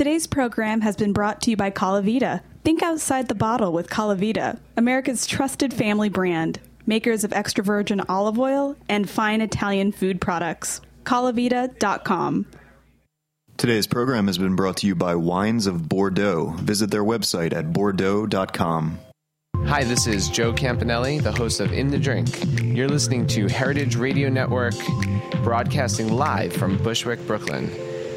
Today's program has been brought to you by Colavita. Think outside the bottle with Colavita, America's trusted family brand, makers of extra virgin olive oil and fine Italian food products. Colavita.com. Today's program has been brought to you by Wines of Bordeaux. Visit their website at bordeaux.com. Hi, this is Joe Campanale, the host of In the Drink. You're listening to Heritage Radio Network, broadcasting live from Bushwick, Brooklyn.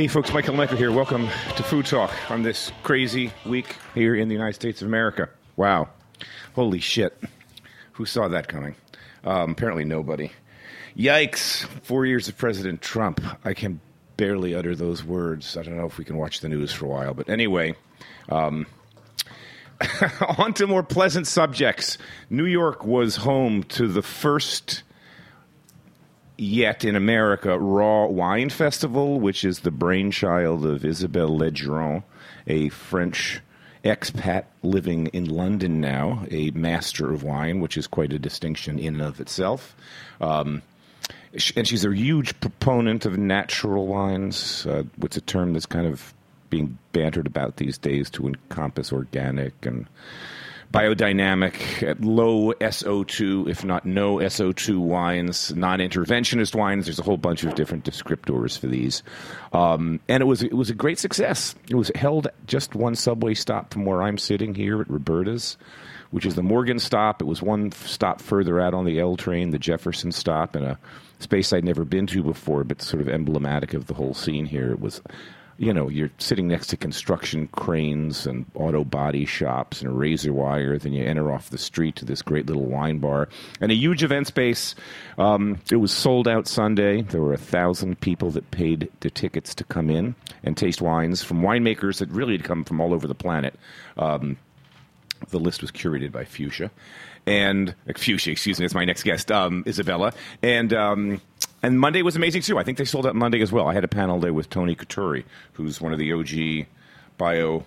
Hey folks, Mike Colameco here. Welcome to Food Talk on this crazy week here in the United States of America. Wow. Holy shit. Who saw that coming? Um, apparently nobody. Yikes. Four years of President Trump. I can barely utter those words. I don't know if we can watch the news for a while. But anyway, um, on to more pleasant subjects. New York was home to the first yet in America, Raw Wine Festival, which is the brainchild of Isabelle Legeron, a French expat living in London now, a master of wine, which is quite a distinction in and of itself. Um, and she's a huge proponent of natural wines, uh, which a term that's kind of being bantered about these days to encompass organic and biodynamic, low SO2, if not no SO2 wines, non-interventionist wines. There's a whole bunch of different descriptors for these, um, and it was it was a great success. It was held just one subway stop from where I'm sitting here at Roberta's, which is the Morgan stop. It was one stop further out on the L train, the Jefferson stop, in a space I'd never been to before, but sort of emblematic of the whole scene here. It was you know, you're sitting next to construction cranes and auto body shops and razor wire. Then you enter off the street to this great little wine bar and a huge event space. Um, it was sold out Sunday. There were a thousand people that paid the tickets to come in and taste wines from winemakers that really had come from all over the planet. Um, the list was curated by Fuchsia and Fuchsia, excuse me, it's my next guest, um, Isabella, and um, and Monday was amazing too. I think they sold out Monday as well. I had a panel day with Tony Coturri, who's one of the OG bio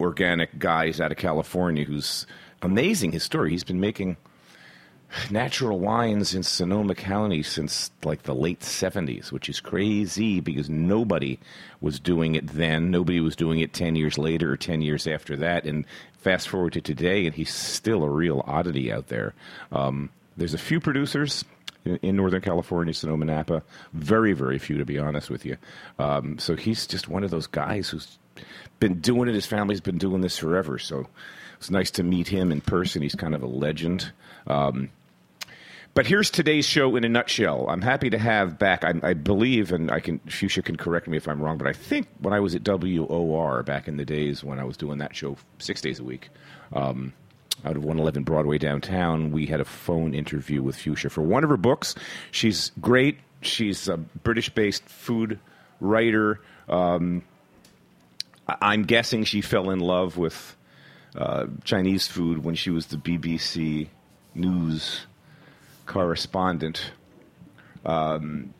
organic guys out of California, who's amazing. His story. He's been making natural wines in Sonoma County since like the late 70s, which is crazy because nobody was doing it then. Nobody was doing it 10 years later or 10 years after that. And fast forward to today, and he's still a real oddity out there. Um, there's a few producers in, in, Northern California, Sonoma, Napa. Very, very few, to be honest with you. Um, so he's just one of those guys who's been doing it. His family's been doing this forever. So it's nice to meet him in person. He's kind of a legend. Um, but here's today's show in a nutshell. I'm happy to have back. I, I, believe, and I can Fuchsia can correct me if I'm wrong, but I think when I was at WOR back in the days when I was doing that show six days a week, um, out of 111 Broadway downtown, we had a phone interview with Fuchsia for one of her books. She's great. She's a British-based food writer. Um, I'm guessing she fell in love with uh, Chinese food when she was the BBC News correspondent, um,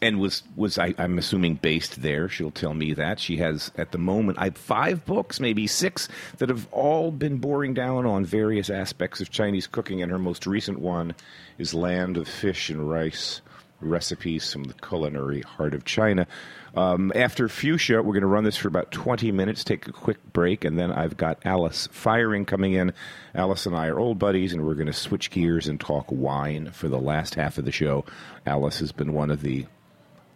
and was was I, am assuming based there. She'll tell me that she has at the moment I five books, maybe six, that have all been boring down on various aspects of Chinese cooking, and her most recent one is Land of Fish and Rice recipes from the culinary heart of China. Um, after Fuchsia, we're going to run this for about 20 minutes, take a quick break, and then I've got Alice Feiring coming in. Alice and I are old buddies, and we're going to switch gears and talk wine for the last half of the show. Alice has been one of the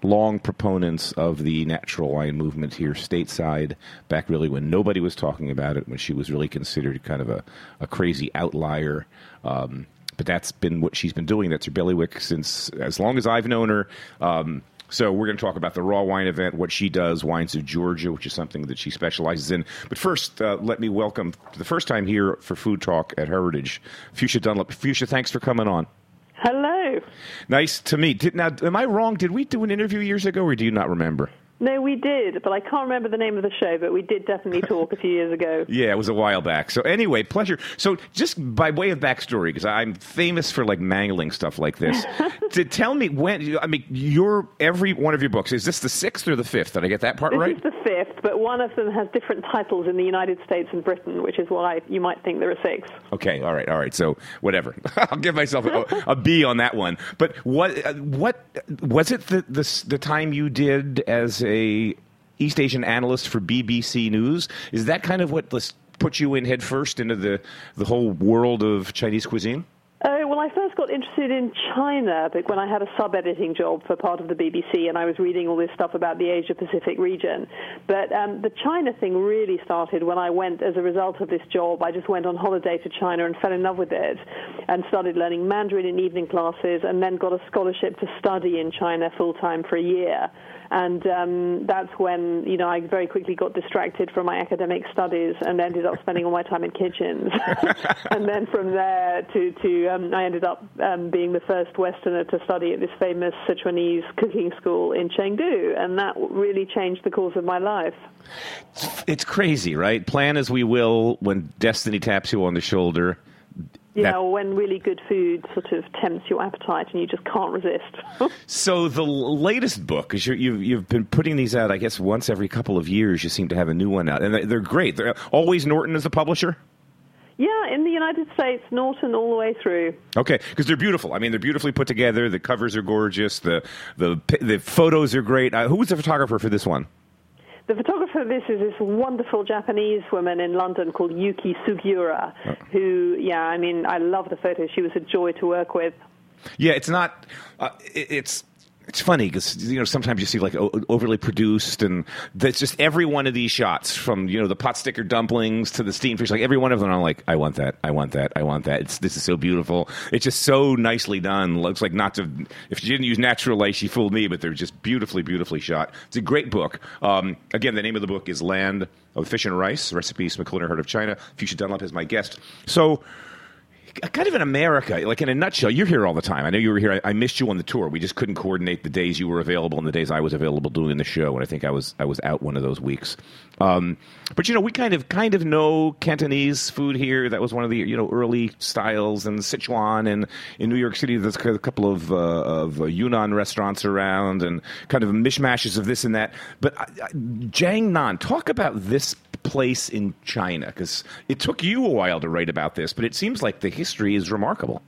long proponents of the natural wine movement here stateside, back really when nobody was talking about it, when she was really considered kind of a, a crazy outlier. Um, but that's been what she's been doing. That's her bailiwick since as long as I've known her. Um, so we're going to talk about the raw wine event, what she does, wines of Georgia, which is something that she specializes in. But first, uh, let me welcome the first time here for Food Talk at Heritage, Fuchsia Dunlop. Fuchsia, thanks for coming on. Hello. Nice to meet. Did, now, am I wrong? Did we do an interview years ago, or do you not remember? No, we did, but I can't remember the name of the show, but we did definitely talk a few years ago. Yeah, it was a while back. So anyway, pleasure. So just by way of backstory, because I'm famous for like mangling stuff like this, to tell me when. I mean, your every one of your books is this the sixth or the fifth? Did I get that part this right? is the fifth, but one of them has different titles in the United States and Britain, which is why you might think there are six. Okay, all right, all right. So whatever, I'll give myself a, a B on that one. But what uh, what was it the, the the time you did as a East Asian analyst for BBC News? Is that kind of what put you in headfirst into the the whole world of Chinese cuisine? Oh, well, I first got interested in China when I had a sub editing job for part of the BBC and I was reading all this stuff about the Asia Pacific region. But um, the China thing really started when I went, as a result of this job, I just went on holiday to China and fell in love with it and started learning Mandarin in evening classes and then got a scholarship to study in China full time for a year and um, that's when you know I very quickly got distracted from my academic studies and ended up spending all my time in kitchens. and then from there to to um, I ended up um, being the first Westerner to study at this famous Sichuanese cooking school in Chengdu, and that really changed the course of my life. It's crazy, right? Plan as we will, when destiny taps you on the shoulder yeah, that, when really good food sort of tempts your appetite and you just can't resist. so the latest book, is you've you've been putting these out, I guess once every couple of years, you seem to have a new one out, and they're great. They're always Norton as the publisher. Yeah, in the United States, Norton all the way through. Okay, because they're beautiful. I mean, they're beautifully put together. The covers are gorgeous. The the the photos are great. Uh, who was the photographer for this one? The photographer of this is this wonderful Japanese woman in London called Yuki Sugiura, oh. who, yeah, I mean, I love the photos. She was a joy to work with. Yeah, it's not. Uh, it's it's funny because you know sometimes you see like overly produced, and that's just every one of these shots from you know the pot sticker dumplings to the steamed fish. Like every one of them, I'm like, I want that, I want that, I want that. It's, this is so beautiful. It's just so nicely done. Looks like not to. If she didn't use natural light, she fooled me. But they're just beautifully, beautifully shot. It's a great book. Um, again, the name of the book is Land of Fish and Rice: Recipes from the Culinary Heart of China. Fuchsia Dunlop is my guest. So kind of in America, like in a nutshell, you're here all the time. I know you were here. I, I, missed you on the tour. We just couldn't coordinate the days you were available and the days I was available doing the show. And I think I was I was out one of those weeks. Um, but you know, we kind of kind of know Cantonese food here. That was one of the you know early styles, and Sichuan, and in New York City, there's a couple of uh, of Yunnan restaurants around, and kind of mishmashes of this and that. But uh, Jiangnan, talk about this place in China? Because it took you a while to write about this, but it seems like the history is remarkable.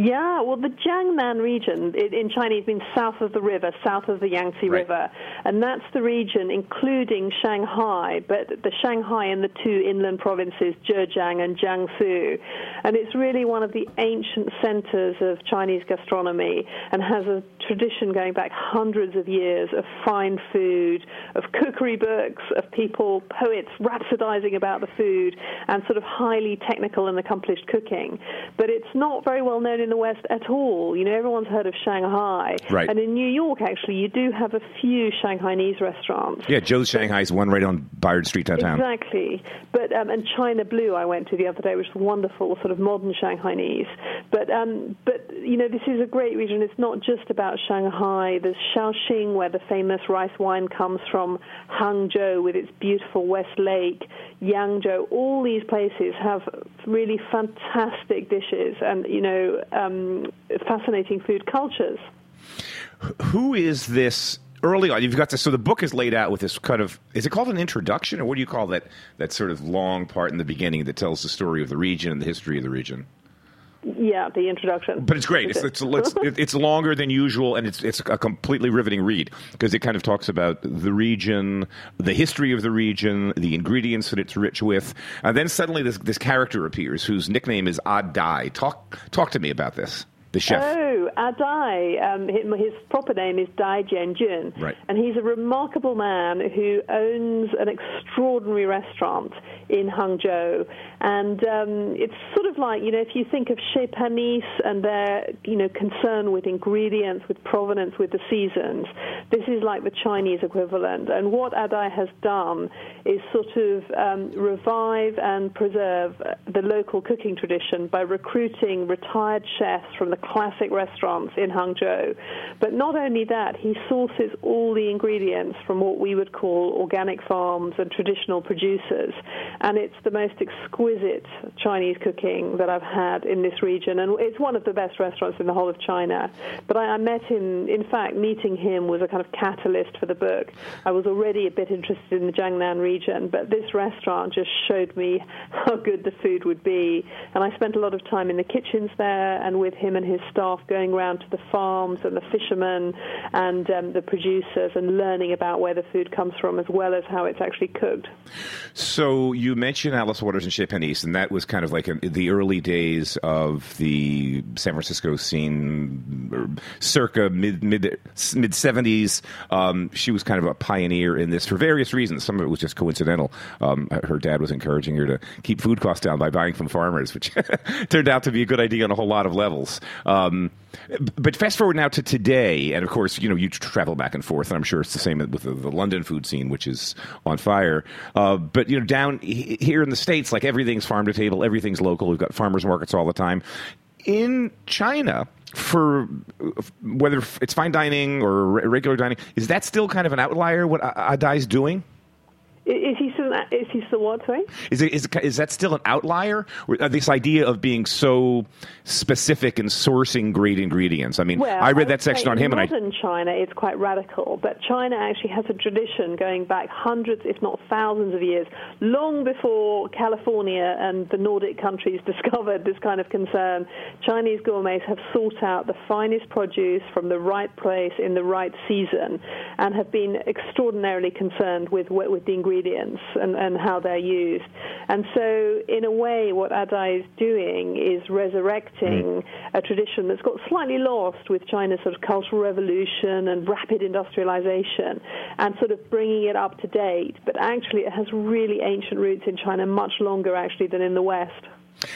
Yeah, well, the Jiangnan region in Chinese means south of the river, south of the Yangtze right. River, and that's the region including Shanghai, but the Shanghai and the two inland provinces, Zhejiang and Jiangsu. And it's really one of the ancient centers of Chinese gastronomy and has a tradition going back hundreds of years of fine food, of cookery books, of people, poets rhapsodizing about the food, and sort of highly technical and accomplished cooking. But it's not very well known in in the West at all. You know, everyone's heard of Shanghai. Right. And in New York, actually, you do have a few Shanghainese restaurants. Yeah, Joe's Shanghai is one right on Bayard Street downtown. Exactly. But um, and China Blue, I went to the other day, which was wonderful, sort of modern Shanghainese. But um, but you know, this is a great region. It's not just about Shanghai. There's Shaoxing, where the famous rice wine comes from. Hangzhou, with its beautiful West Lake. Yangzhou. All these places have really fantastic dishes, and you know um, fascinating food cultures. Who is this? Early on, you've got this. So the book is laid out with this kind of. Is it called an introduction, or what do you call that? That sort of long part in the beginning that tells the story of the region and the history of the region. Yeah, the introduction. But it's great. It's, it's, it's, it's, longer than usual, and it's it's a completely riveting read because it kind of talks about the region, the history of the region, the ingredients that it's rich with, and then suddenly this this character appears whose nickname is Adai. Talk talk to me about this the chef? Oh, Adai. Um, his, proper name is Dai Jianjun. Right. And he's a remarkable man who owns an extraordinary restaurant in Hangzhou. And um, it's sort of like, you know, if you think of Chez Panisse and their, you know, concern with ingredients, with provenance, with the seasons, this is like the Chinese equivalent. And what Adai has done is sort of um, revive and preserve the local cooking tradition by recruiting retired chefs from the classic restaurants in Hangzhou. But not only that, he sources all the ingredients from what we would call organic farms and traditional producers. And it's the most exquisite Chinese cooking that I've had in this region. And it's one of the best restaurants in the whole of China. But I, I met him, in fact, meeting him was a kind of catalyst for the book. I was already a bit interested in the Jiangnan region, but this restaurant just showed me how good the food would be. And I spent a lot of time in the kitchens there and with him and his staff going around to the farms and the fishermen and um, the producers and learning about where the food comes from as well as how it's actually cooked. So you mentioned Alice Waters and Chez Panisse, and that was kind of like in the early days of the San Francisco scene, circa mid mid mid seventies. Um, she was kind of a pioneer in this for various reasons. Some of it was just coincidental. Um, her dad was encouraging her to keep food costs down by buying from farmers, which turned out to be a good idea on a whole lot of levels. Um, but fast forward now to today, and of course, you know, you travel back and forth, and I'm sure it's the same with the, the London food scene, which is on fire. Uh, but you know, down here in the states, like everything's farm to table, everything's local. We've got farmers markets all the time. In China, for whether it's fine dining or regular dining, is that still kind of an outlier? What Adai's doing? Is he still? Is he still what? Sorry. Is it, is is that still an outlier? Uh, this idea of being so specific and sourcing great ingredients. I mean, well, I read that section on him, and I. Modern China, it's quite radical, but China actually has a tradition going back hundreds, if not thousands, of years, long before California and the Nordic countries discovered this kind of concern. Chinese gourmets have sought out the finest produce from the right place in the right season, and have been extraordinarily concerned with with the ingredients ingredients and, and how they're used. And so, in a way, what Adai is doing is resurrecting mm. a tradition that's got slightly lost with China's sort of cultural revolution and rapid industrialization and sort of bringing it up to date. But actually, it has really ancient roots in China, much longer actually than in the West.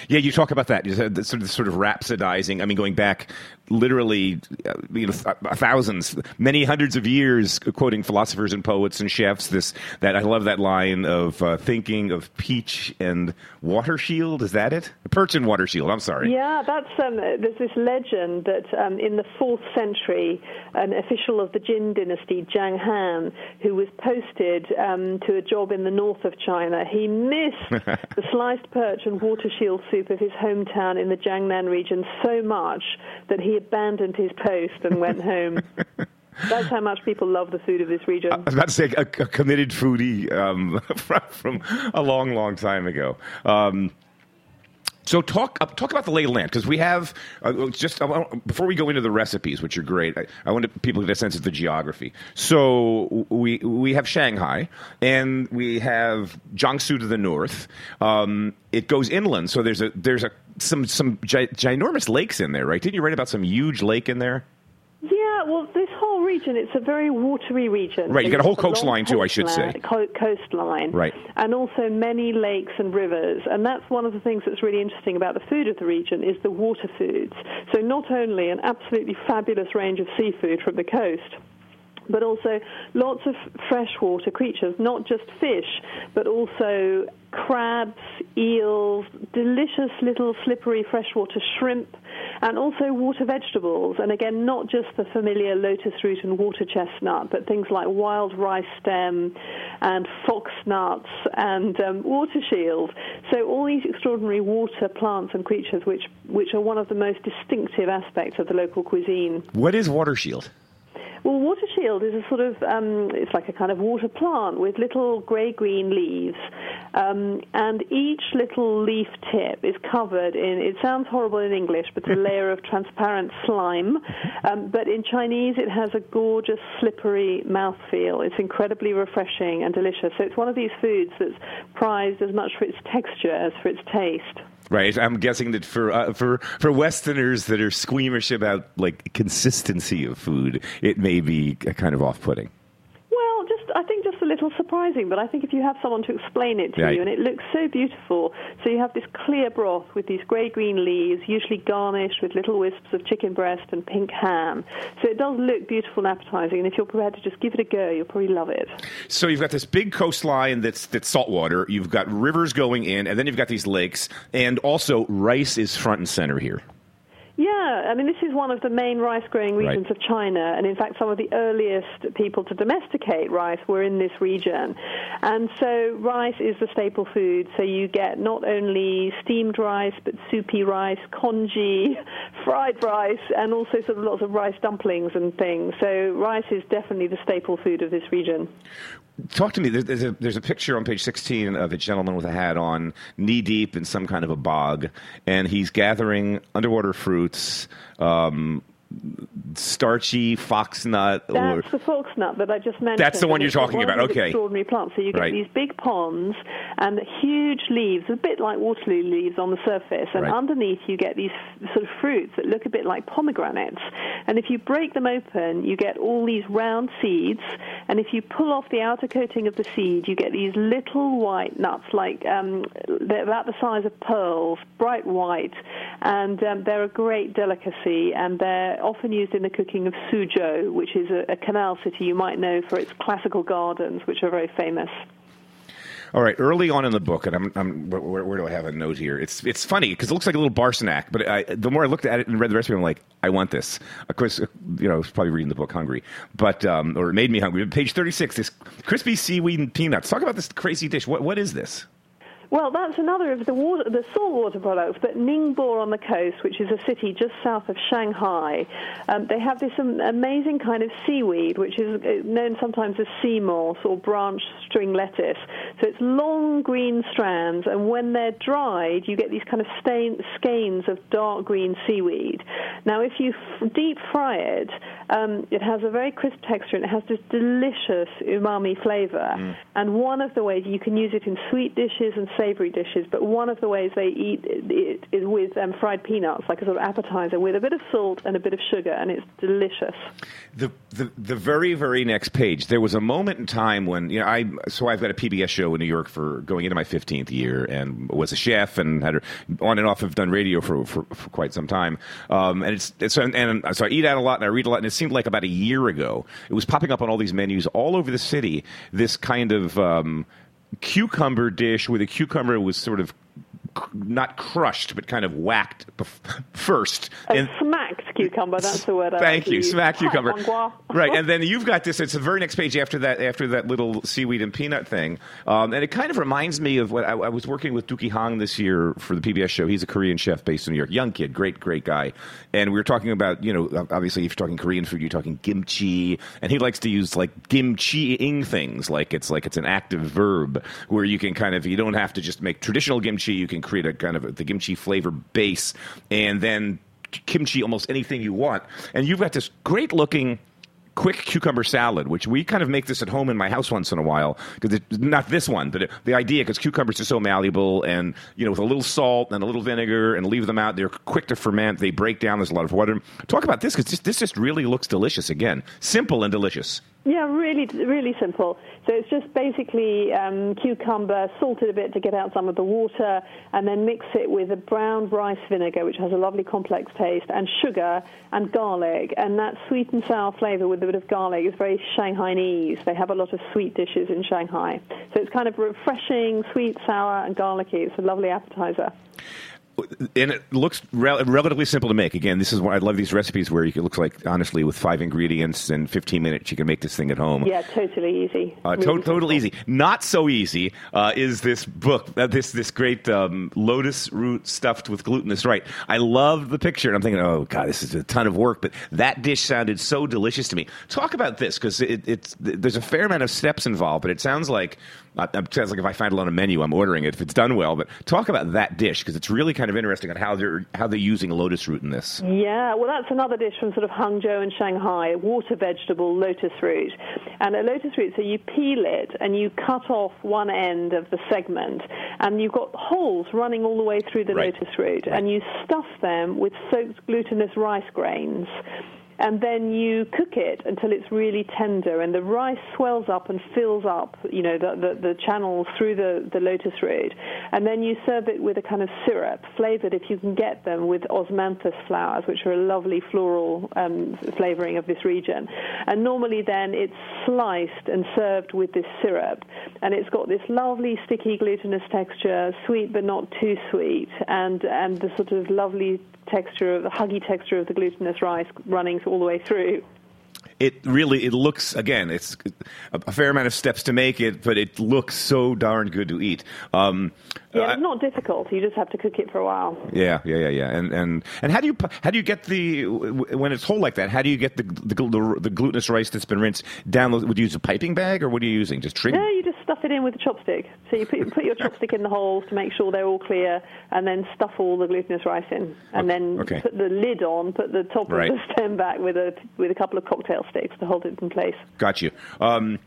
Yeah, you talk about that. Sort of, sort of rhapsodizing. I mean, going back literally, uh, you know, thousands, many hundreds of years, quoting philosophers and poets and chefs. This that I love that line of uh, thinking of peach and water shield. Is that it? Perch and water shield. I'm sorry. Yeah, that's um, there's this legend that um, in the fourth century, an official of the Jin dynasty, Zhang Han, who was posted um, to a job in the north of China, he missed the sliced perch and water shield soup of his hometown in the Jiangnan region so much that he abandoned his post and went home. That's how much people love the food of this region. I was about to say a, a committed foodie um, from, from, a long, long time ago. Um, so talk uh, talk about the lay of the land because we have uh, just uh, before we go into the recipes, which are great. I, I want people to get a sense of the geography. So we we have Shanghai and we have Jiangsu to the north. Um, it goes inland, so there's a there's a some some gi- ginormous lakes in there, right? Didn't you write about some huge lake in there? Yeah, well, this whole region, it's a very watery region. Right, you got a whole coastline, too, I should say. Coastline. Right. And also many lakes and rivers. And that's one of the things that's really interesting about the food of the region is the water foods. So not only an absolutely fabulous range of seafood from the coast, but also lots of freshwater creatures, not just fish, but also crabs, eels, delicious little slippery freshwater shrimp, and also water vegetables. And again, not just the familiar lotus root and water chestnut, but things like wild rice stem and fox nuts and um, water shield. So all these extraordinary water plants and creatures, which which are one of the most distinctive aspects of the local cuisine. What is water shield? Well, water shield is a sort of um, it's like a kind of water plant with little grey-green leaves, um, and each little leaf tip is covered in. It sounds horrible in English, but a layer of transparent slime. Um, but in Chinese, it has a gorgeous, slippery mouthfeel. It's incredibly refreshing and delicious. So it's one of these foods that's prized as much for its texture as for its taste. Right. I'm guessing that for uh, for for Westerners that are squeamish about like consistency of food, it may be a kind of off-putting. Well, just I think just a little surprising, but I think if you have someone to explain it to you, and it looks so beautiful. So you have this clear broth with these grey-green leaves, usually garnished with little wisps of chicken breast and pink ham. So it does look beautiful and appetizing, and if you're prepared to just give it a go, you'll probably love it. So you've got this big coastline that's that's saltwater. You've got rivers going in, and then you've got these lakes, and also rice is front and center here. Yeah, I mean, this is one of the main rice growing regions Right. of China, and in fact, some of the earliest people to domesticate rice were in this region. And so, rice is the staple food, so you get not only steamed rice, but soupy rice, congee, fried rice, and also sort of lots of rice dumplings and things. So, rice is definitely the staple food of this region. Talk to me. There's, a, there's a picture on page 16 of a gentleman with a hat on, knee deep in some kind of a bog, and he's gathering underwater fruits, um, starchy foxnut. Or, That's the foxnut that I just mentioned. That's the one you're talking one about, okay. Extraordinary plants. So you get Right. these big ponds and huge leaves, a bit like water lily leaves on the surface, and Right. underneath you get these sort of fruits that look a bit like pomegranates. And if you break them open, you get all these round seeds, and if you pull off the outer coating of the seed, you get these little white nuts, like um, they're about the size of pearls, bright white, and um, they're a great delicacy, and they're often used in the cooking of Suzhou, which is a, a canal city you might know for its classical gardens, which are very famous. All right, early on in the book, and I'm, I'm where, where do I have a note here? It's it's funny because it looks like a little bar snack, but I, the more I looked at it and read the recipe, I'm like, I want this. Of course, uh, you know, I was probably reading the book hungry, but um, or it made me hungry. Page 36, this crispy seaweed and peanuts. Talk about this crazy dish. What what is this? Well, that's another of the water, the saltwater products. But Ningbo on the coast, which is a city just south of Shanghai, um, they have this um, amazing kind of seaweed, which is uh, known sometimes as sea moss or branch string lettuce. So it's long green strands, and when they're dried, you get these kind of stain, skeins of dark green seaweed. Now, if you f- deep fry it, um, it has a very crisp texture and it has this delicious umami flavor. And one of the ways you can use it in sweet dishes and savory dishes, but one of the ways they eat it is with um, fried peanuts, like a sort of appetizer, with a bit of salt and a bit of sugar, and it's delicious. The, the the very very next page. There was a moment in time when you know I so I've got a PBS show in New York for going into my 15th year and was a chef and had on and off have done radio for for, for quite some time. Um, and it's, it's and, and so I eat out a lot and I read a lot and it seemed like about a year ago it was popping up on all these menus all over the city. This kind of um, cucumber dish where the cucumber was sort of not crushed but kind of whacked first. And smacked cucumber, that's the word I Thank you, use. smack cucumber. Right, and then you've got this. It's the very next page after that. After that little seaweed and peanut thing, um, and it kind of reminds me of what I, I was working with Deuki Hong this year for the PBS show. He's a Korean chef based in New York, young kid, great, great guy. And we were talking about, you know, obviously if you're talking Korean food, you're talking kimchi, and he likes to use like kimchi-ing things, like it's like it's an active verb where you can kind of you don't have to just make traditional kimchi. You can create a kind of a, the kimchi flavor base, and then kimchi almost anything you want. And you've got this great looking quick cucumber salad, which we kind of make this at home in my house once in a while. Because not this one, but it, the idea because cucumbers are so malleable, and you know, with a little salt and a little vinegar, and leave them out, they're quick to ferment. They break down. There's a lot of water. Talk about this because this, this just really looks delicious. Again, simple and delicious. Yeah, really, really simple. So it's just basically um, cucumber, salted a bit to get out some of the water, and then mix it with a brown rice vinegar, which has a lovely complex taste, and sugar and garlic. And that sweet and sour flavor with a bit of garlic is very Shanghainese. They have a lot of sweet dishes in Shanghai. So it's kind of refreshing, sweet, sour, and garlicky. It's a lovely appetizer. And it looks rel- relatively simple to make. Again, this is why I love these recipes where you can, looks like honestly with five ingredients and 15 minutes you can make this thing at home. Yeah, totally easy. Uh, Really to- total simple. easy. Not so easy uh, is this book. Uh, this this great um, lotus root stuffed with glutinous. Right. I love the picture, and I'm thinking, oh god, this is a ton of work. But that dish sounded so delicious to me. Talk about this because it, it's there's a fair amount of steps involved, but it sounds like uh, it sounds like if I find it on a menu, I'm ordering it if it's done well. But talk about that dish because it's really kind of interesting on how they're how they're using lotus root in this. Yeah, well, that's another dish from sort of Hangzhou and Shanghai, water vegetable lotus root. And a lotus root, so you peel it and you cut off one end of the segment, and you've got holes running all the way through the Right. lotus root, and you stuff them with soaked glutinous rice grains. And then you cook it until it's really tender, and the rice swells up and fills up, you know, the, the, the channels through the, the lotus root, and then you serve it with a kind of syrup, flavored if you can get them with osmanthus flowers, which are a lovely floral um, flavoring of this region. And normally then it's sliced and served with this syrup, and it's got this lovely sticky glutinous texture, sweet but not too sweet, and and the sort of lovely texture, of the huggy texture of the glutinous rice running all the way through it really it looks again it's a, fair amount of steps to make it but it looks so darn good to eat um, yeah, it's not difficult. You just have to cook it for a while. Yeah, yeah, yeah, yeah. And and and how do you how do you get the when it's whole like that? How do you get the the, the, the glutinous rice that's been rinsed down? Would you use a piping bag or what are you using? Just trim? No, stuff it in with a chopstick. So you put put your chopstick in the holes to make sure they're all clear, and then stuff all the glutinous rice in, and then okay. put the lid on, put the top right. of the stem back with a with a couple of cocktail sticks to hold it in place. Got you. Um,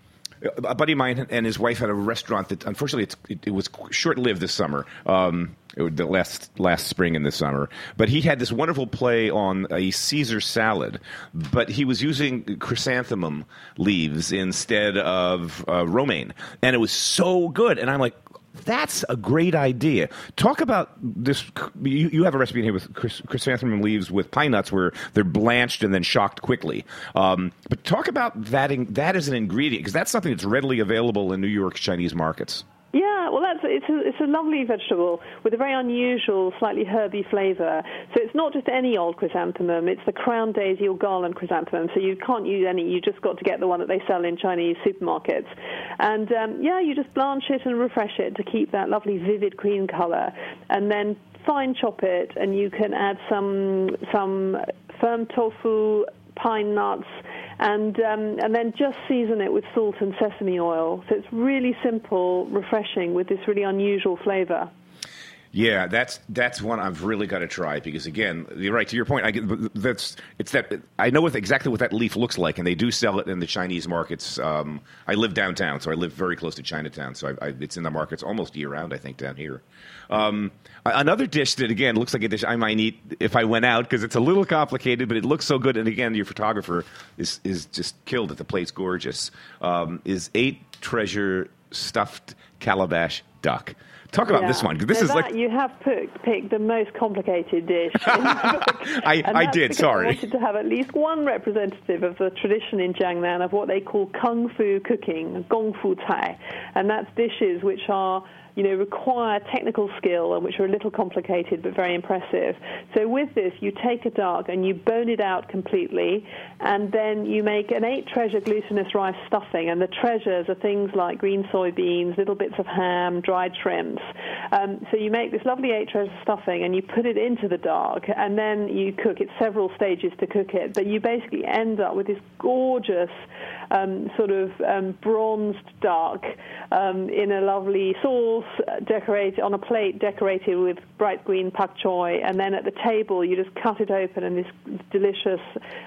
a buddy of mine and his wife had a restaurant that unfortunately it, it, was short lived this summer. Um, it, the last last spring and this summer, but he had this wonderful play on a Caesar salad, but he was using chrysanthemum leaves instead of uh, romaine, and it was so good. And I'm like, that's a great idea. Talk about this. You, you have a recipe in here with chrysanthemum leaves with pine nuts, where they're blanched and then shocked quickly. Um, but talk about that. In, that as an ingredient, because that's something that's readily available in New York's Chinese markets. Yeah, well, that's it's a, it's a lovely vegetable with a very unusual, slightly herby flavour. So it's not just any old chrysanthemum; it's the crown daisy or garland chrysanthemum. So you can't use any; you just got to get the one that they sell in Chinese supermarkets. And um, yeah, you just blanch it and refresh it to keep that lovely vivid green colour, and then fine chop it, and you can add some some firm tofu, pine nuts and um, and then just season it with salt and sesame oil. So it's really simple, refreshing with this really unusual flavor. Yeah, that's that's one I've really got to try because again, you're right to your point. I get, that's it's that I know what, exactly what that leaf looks like, and they do sell it in the Chinese markets. Um, I live downtown, so I live very close to Chinatown, so I, I, it's in the markets almost year round. I think down here. Um, another dish that again looks like a dish I might eat if I went out because it's a little complicated, but it looks so good. And again, your photographer is is just killed at The plate's gorgeous. Um, is eight treasure stuffed calabash duck. Talk about yeah. this one. This so is that, like you have picked, picked the most complicated dish. I, I did. Sorry. I wanted to have at least one representative of the tradition in Jiangnan of what they call kung fu cooking, gong fu cai, and that's dishes which are you know, require technical skill and which are a little complicated but very impressive. So with this, you take a duck and you bone it out completely, and then you make an eight treasure glutinous rice stuffing. And the treasures are things like green soybeans, little bits of ham, dried shrimps. Um, so you make this lovely eight treasure stuffing and you put it into the duck, and then you cook it several stages to cook it. But you basically end up with this gorgeous um, sort of um, bronzed duck um, in a lovely sauce, decorated on a plate decorated with bright green pak choy, and then at the table you just cut it open and this delicious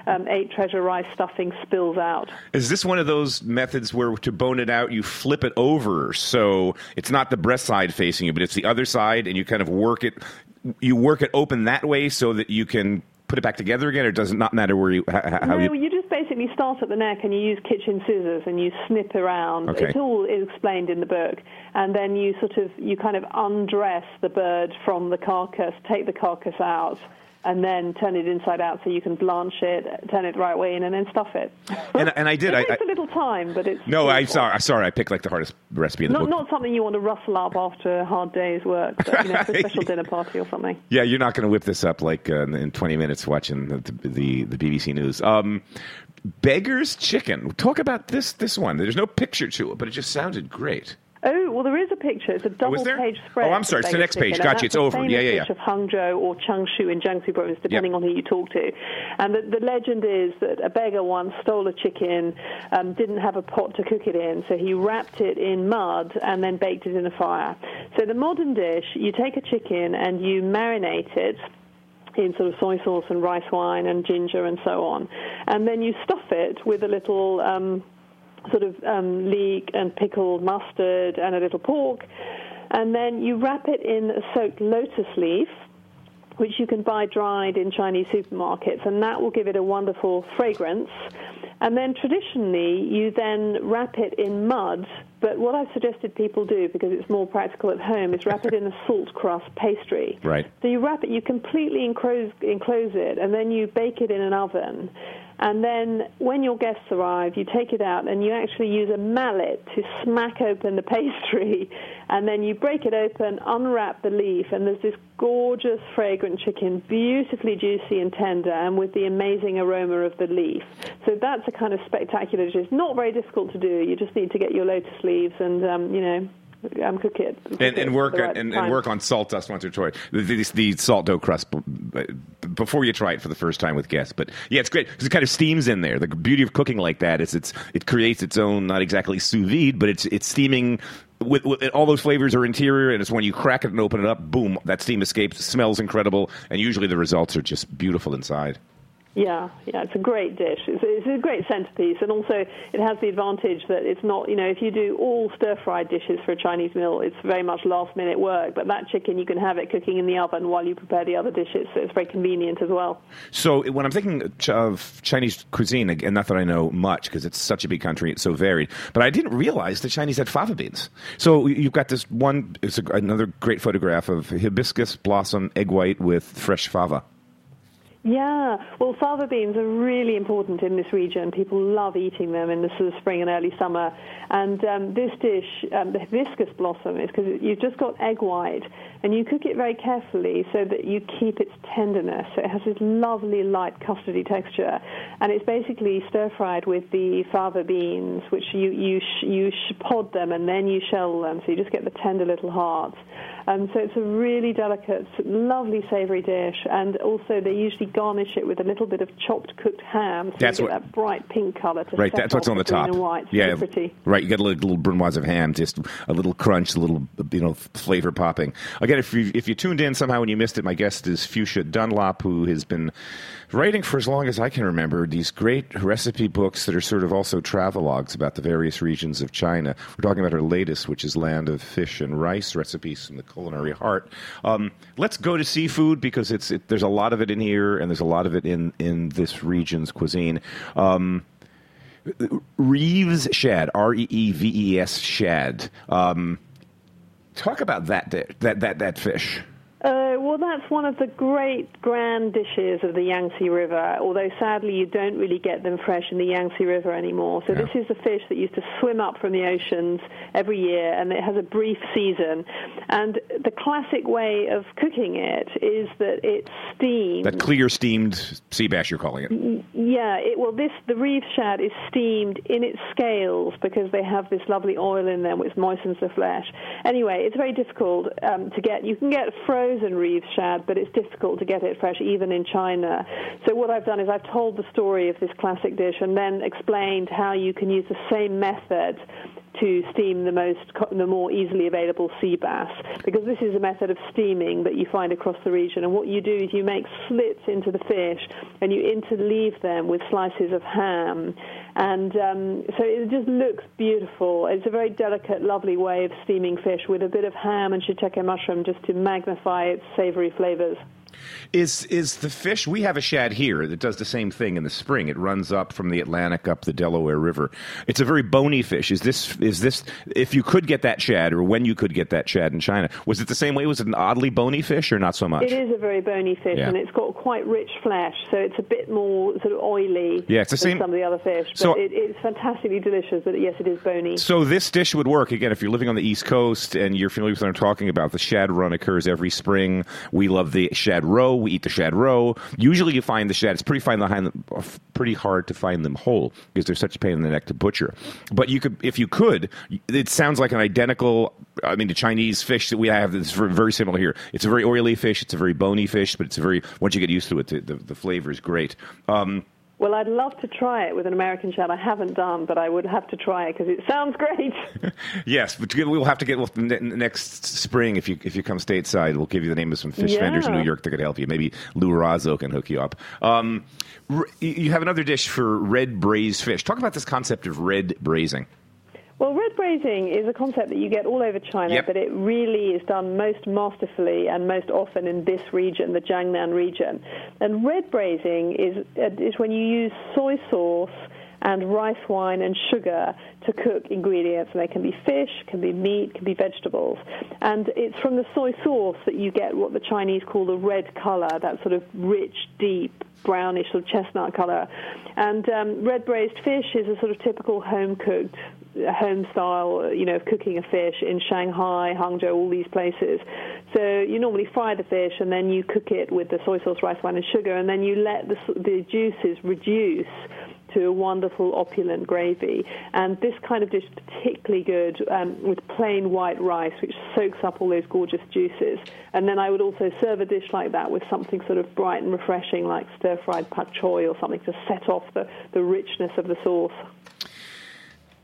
um, eight treasure rice stuffing spills out. Is this one of those methods where to bone it out you flip it over so it's not the breast side facing you, but it's the other side, and you kind of work it you work it open that way so that you can put it back together again, or does it not matter where you how no, you? you basically start at the neck and you use kitchen scissors and you snip around. Okay. It's all explained in the book, and then you sort of you kind of undress the bird from the carcass, take the carcass out and then turn it inside out so you can blanch it, turn it the right way in, and then stuff it. And, and I did. it I, takes a little time, but it's no. I'm sorry. I'm Sorry, I picked like the hardest recipe in the not, book. Not something you want to rustle up after a hard day's work, but, you know, for a special dinner party or something. Yeah, you're not going to whip this up like uh, in 20 minutes watching the the, the BBC News. Um, Beggar's Chicken. Talk about this this one. There's no picture to it, but it just sounded great. Oh, well, there is a picture. It's a double-page spread. Oh, I'm sorry. It's the next page. Gotcha. It's over. Yeah, yeah, yeah. of Hangzhou or Changshu in Jiangsu province, depending yep. on who you talk to. And the, the, legend is that a beggar once stole a chicken, um, didn't have a pot to cook it in, so he wrapped it in mud and then baked it in a fire. So the modern dish, you take a chicken and you marinate it in sort of soy sauce and rice wine and ginger and so on. And then you stuff it with a little um, sort of um, leek and pickled mustard and a little pork. And then you wrap it in a soaked lotus leaf which you can buy dried in Chinese supermarkets, and that will give it a wonderful fragrance. And then traditionally, you then wrap it in mud. But what I've suggested people do, because it's more practical at home, is wrap it in a salt crust pastry. Right. So you wrap it, you completely enclose, enclose it, and then you bake it in an oven. And then when your guests arrive, you take it out and you actually use a mallet to smack open the pastry. And then you break it open, unwrap the leaf, and there's this gorgeous, fragrant chicken, beautifully juicy and tender, and with the amazing aroma of the leaf. So that's a kind of spectacular dish. Not very difficult to do. You just need to get your lotus leaves and, um, you know, cook it. Cook and, and work right and, and work on salt dust once or twice. The, the, the salt dough crust before you try it for the first time with guests. But yeah, it's great because it kind of steams in there. The beauty of cooking like that is it's it creates its own not exactly sous vide, but it's it's steaming. With, with all those flavors are interior, and it's when you crack it and open it up, boom, that steam escapes, smells incredible, and usually the results are just beautiful inside. Yeah, yeah, it's a great dish. It's, it's a great centerpiece, and also it has the advantage that it's not, you know, if you do all stir-fried dishes for a Chinese meal, it's very much last-minute work. But that chicken, you can have it cooking in the oven while you prepare the other dishes, so it's very convenient as well. So when I'm thinking of Chinese cuisine, and not that I know much because it's such a big country, it's so varied, but I didn't realize the Chinese had fava beans. So you've got this one, it's a, another great photograph of hibiscus blossom egg white with fresh fava. Yeah, well, fava beans are really important in this region. People love eating them in the sort of spring and early summer. And um, this dish, um, the hibiscus blossom, is because you've just got egg white, and you cook it very carefully so that you keep its tenderness. So it has this lovely light custardy texture, and it's basically stir fried with the fava beans, which you you sh- you sh- pod them and then you shell them, so you just get the tender little hearts. Um, so it's a really delicate, lovely savoury dish, and also they usually garnish it with a little bit of chopped cooked ham, so That's you get what- that bright pink colour to Right, that's what's on the top. White. Yeah, pretty. right. You get a little, little brunoise of ham, just a little crunch, a little you know flavor popping. Again, if you if you tuned in somehow and you missed it, my guest is Fuchsia Dunlop, who has been writing for as long as I can remember these great recipe books that are sort of also travelogues about the various regions of China. We're talking about her latest, which is Land of Fish and Rice recipes from the culinary heart. Um, let's go to seafood because it's it, there's a lot of it in here, and there's a lot of it in in this region's cuisine. Um, Reeves shad, R E E V E S shad. Um, talk about that that that that fish. Uh, well, that's one of the great grand dishes of the Yangtze River, although sadly you don't really get them fresh in the Yangtze River anymore. So Yeah. this is the fish that used to swim up from the oceans every year, and it has a brief season. And the classic way of cooking it is that it's steamed. That clear steamed sea bass, you're calling it. Yeah, it, well, this the Reeves shad is steamed in its scales because they have this lovely oil in them which moistens the flesh. Anyway, it's very difficult um, to get. You can get frozen Reeves shad, but it's difficult to get it fresh even in China. So what I've done is I've told the story of this classic dish and then explained how you can use the same method to steam the most, the more easily available sea bass, because this is a method of steaming that you find across the region. And what you do is you make slits into the fish, and you interleave them with slices of ham, and um, so it just looks beautiful. It's a very delicate, lovely way of steaming fish with a bit of ham and shiitake mushroom just to magnify its savory flavors. Is is the fish? We have a shad here that does the same thing in the spring. It runs up from the Atlantic up the Delaware River. It's a very bony fish. Is this is this? If you could get that shad, or when you could get that shad in China, was it the same way? Was it an oddly bony fish, or not so much? It is a very bony fish, Yeah. and it's got quite rich flesh, so it's a bit more sort of oily Yeah, it's the than same- some of the other fish. But So- it, it's fantastically delicious, but yes, it is bony. So this dish would work again if you're living on the East Coast and you're familiar with what I'm talking about. The shad run occurs every spring. We love the shad roe. We eat the shad roe. Usually, you find the shad. It's pretty fine them, pretty hard to find them whole because they're such a pain in the neck to butcher. But you could, if you could, it sounds like an identical. I mean, the Chinese fish that we have is very very similar here. It's a very oily fish. It's a very bony fish, but it's a very once you get used to it, the, the, the flavor is great. Um, Well, I'd love to try it with an American shad. I haven't done, but I would have to try it because it sounds great. Yes, but we'll have to get well, ne- next spring if you if you come stateside. We'll give you the name of some fish Yeah. vendors in New York that could help you. Maybe Lou Rozzo can hook you up. Um, r- you have another dish for red braised fish. Talk about this concept of red braising. Well, red braising is a concept that you get all over China, Yep. but it really is done most masterfully and most often in this region, the Jiangnan region. And red braising is uh, is when you use soy sauce and rice wine and sugar to cook ingredients. And they can be fish, can be meat, can be vegetables. And it's from the soy sauce that you get what the Chinese call the red color, that sort of rich, deep, brownish sort of chestnut color. And um, red braised fish is a sort of typical home cooked, home style, you know, of cooking a fish in Shanghai, Hangzhou, all these places. So you normally fry the fish and then you cook it with the soy sauce, rice wine, and sugar, and then you let the, the juices reduce to a wonderful opulent gravy. And this kind of dish is particularly good um, with plain white rice, which soaks up all those gorgeous juices. And then I would also serve a dish like that with something sort of bright and refreshing, like stir-fried pak choy or something to set off the, the richness of the sauce.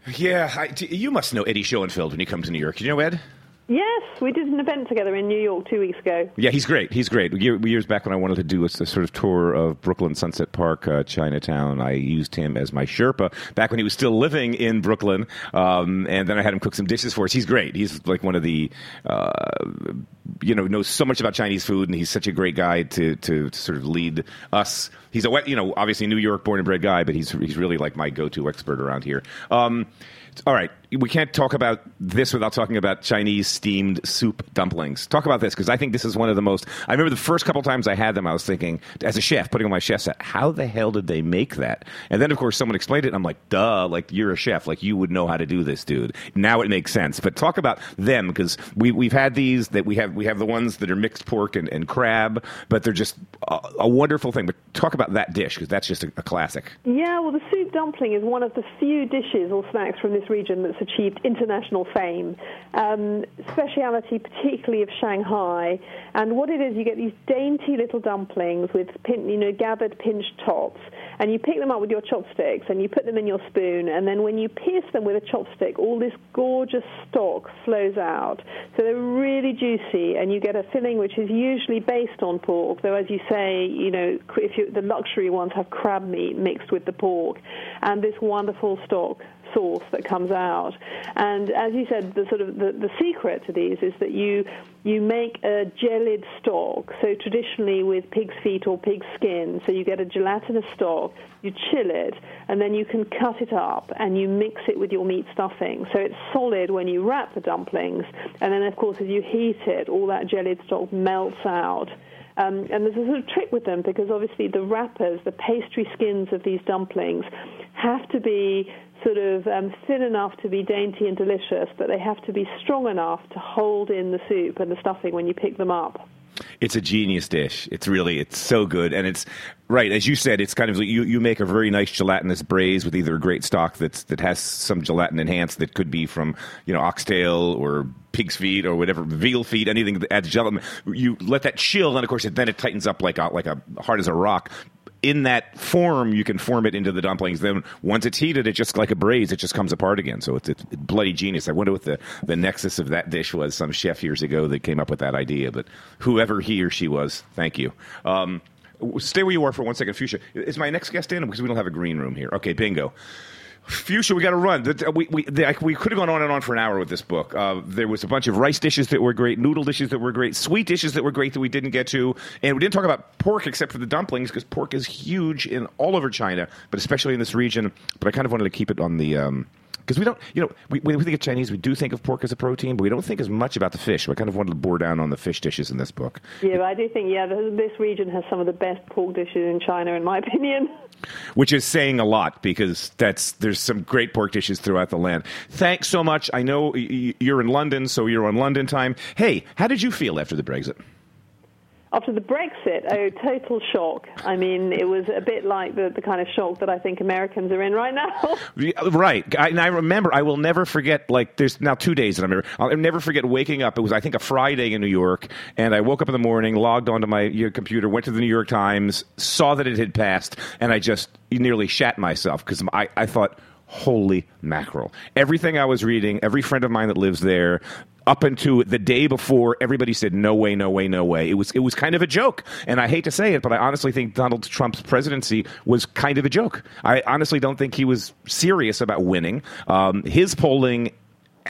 Yeah, you must know Eddie Schoenfeld when he comes to New York. You know Ed? Yes, we did an event together in New York two weeks ago. Yeah, he's great. He's great. Years back when I wanted to do a, sort of tour of Brooklyn, Sunset Park, uh, Chinatown, I used him as my Sherpa back when he was still living in Brooklyn. Um, and then I had him cook some dishes for us. He's great. He's like one of the, uh, you know, knows so much about Chinese food, and he's such a great guy to, to, to sort of lead us. He's a, you know, obviously New York born and bred guy, but he's, he's really like my go to expert around here. Um, all right, we can't talk about this without talking about Chinese steamed soup dumplings. Talk about this because I think this is one of the most. I remember the first couple times I had them, I was thinking, as a chef, putting on my chef's hat, how the hell did they make that? And then, of course, someone explained it, and I'm like, duh, like you're a chef, like you would know how to do this, dude. Now it makes sense. But talk about them because we we've had these that we have we have the ones that are mixed pork and, and crab, but they're just a, a wonderful thing. But talk about that dish because that's just a, a classic. Yeah, well, the soup dumpling is one of the few dishes or snacks from this region that's achieved international fame. Um, speciality, particularly of Shanghai, and what it is, you get these dainty little dumplings with pin, you know gathered pinched tops, and you pick them up with your chopsticks and you put them in your spoon, and then when you pierce them with a chopstick, all this gorgeous stock flows out. So they're really juicy, and you get a filling which is usually based on pork, though as you say, you know, if you, the luxury ones have crab meat mixed with the pork, and this wonderful stock sauce that comes out. And as you said, the sort of the, the secret to these is that you you make a gelid stock. So traditionally with pig's feet or pig's skin, so you get a gelatinous stock, you chill it, and then you can cut it up and you mix it with your meat stuffing. So it's solid when you wrap the dumplings, and then of course as you heat it, all that gelid stock melts out. Um, and there's a sort of trick with them because obviously the wrappers, the pastry skins of these dumplings, have to be sort of um, thin enough to be dainty and delicious, but they have to be strong enough to hold in the soup and the stuffing when you pick them up. It's a genius dish. It's really it's so good, and it's right as you said. It's kind of you you make a very nice gelatinous braise with either a great stock that's that has some gelatin enhanced that could be from you know oxtail or pig's feet or whatever veal feet anything that adds gelatin. You let that chill, and of course it, then it tightens up like a, like a hard as a rock. In that form, you can form it into the dumplings. Then once it's heated, it just like a braise, it just comes apart again. So it's, it's bloody genius. I wonder what the, the nexus of that dish was. Some chef years ago that came up with that idea, but whoever he or she was, thank you. Um, stay where you are for one second, Fuchsia. Is my next guest in? Because we don't have a green room here. Okay, bingo. Fuchsia, we got to run. We, we, we could have gone on and on for an hour with this book. Uh, there was a bunch of rice dishes that were great, noodle dishes that were great, sweet dishes that were great that we didn't get to, and we didn't talk about pork except for the dumplings because pork is huge in all over China, but especially in this region. But I kind of wanted to keep it on the. Um, because we don't, you know, we, when we think of Chinese, we do think of pork as a protein, but we don't think as much about the fish. We kind of wanted to bore down on the fish dishes in this book. Yeah, but I do think, yeah, this region has some of the best pork dishes in China, in my opinion. which is saying a lot because that's there's some great pork dishes throughout the land. Thanks so much. I know you're in London, so you're on London time. Hey, how did you feel after the Brexit? After the Brexit, oh, total shock. I mean, it was a bit like the, the kind of shock that I think Americans are in right now. Right, I, and I remember. I will never forget. Like, there's now two days that I remember. I'll never forget waking up. It was, I think, a Friday in New York, and I woke up in the morning, logged onto my computer, went to the New York Times, saw that it had passed, and I just nearly shat myself because I, I thought, holy mackerel! Everything I was reading, every friend of mine that lives there. Up until the day before, everybody said no way, no way, no way. It was it was kind of a joke, and I hate to say it, but I honestly think Donald Trump's presidency was kind of a joke. I honestly don't think he was serious about winning. Um, his polling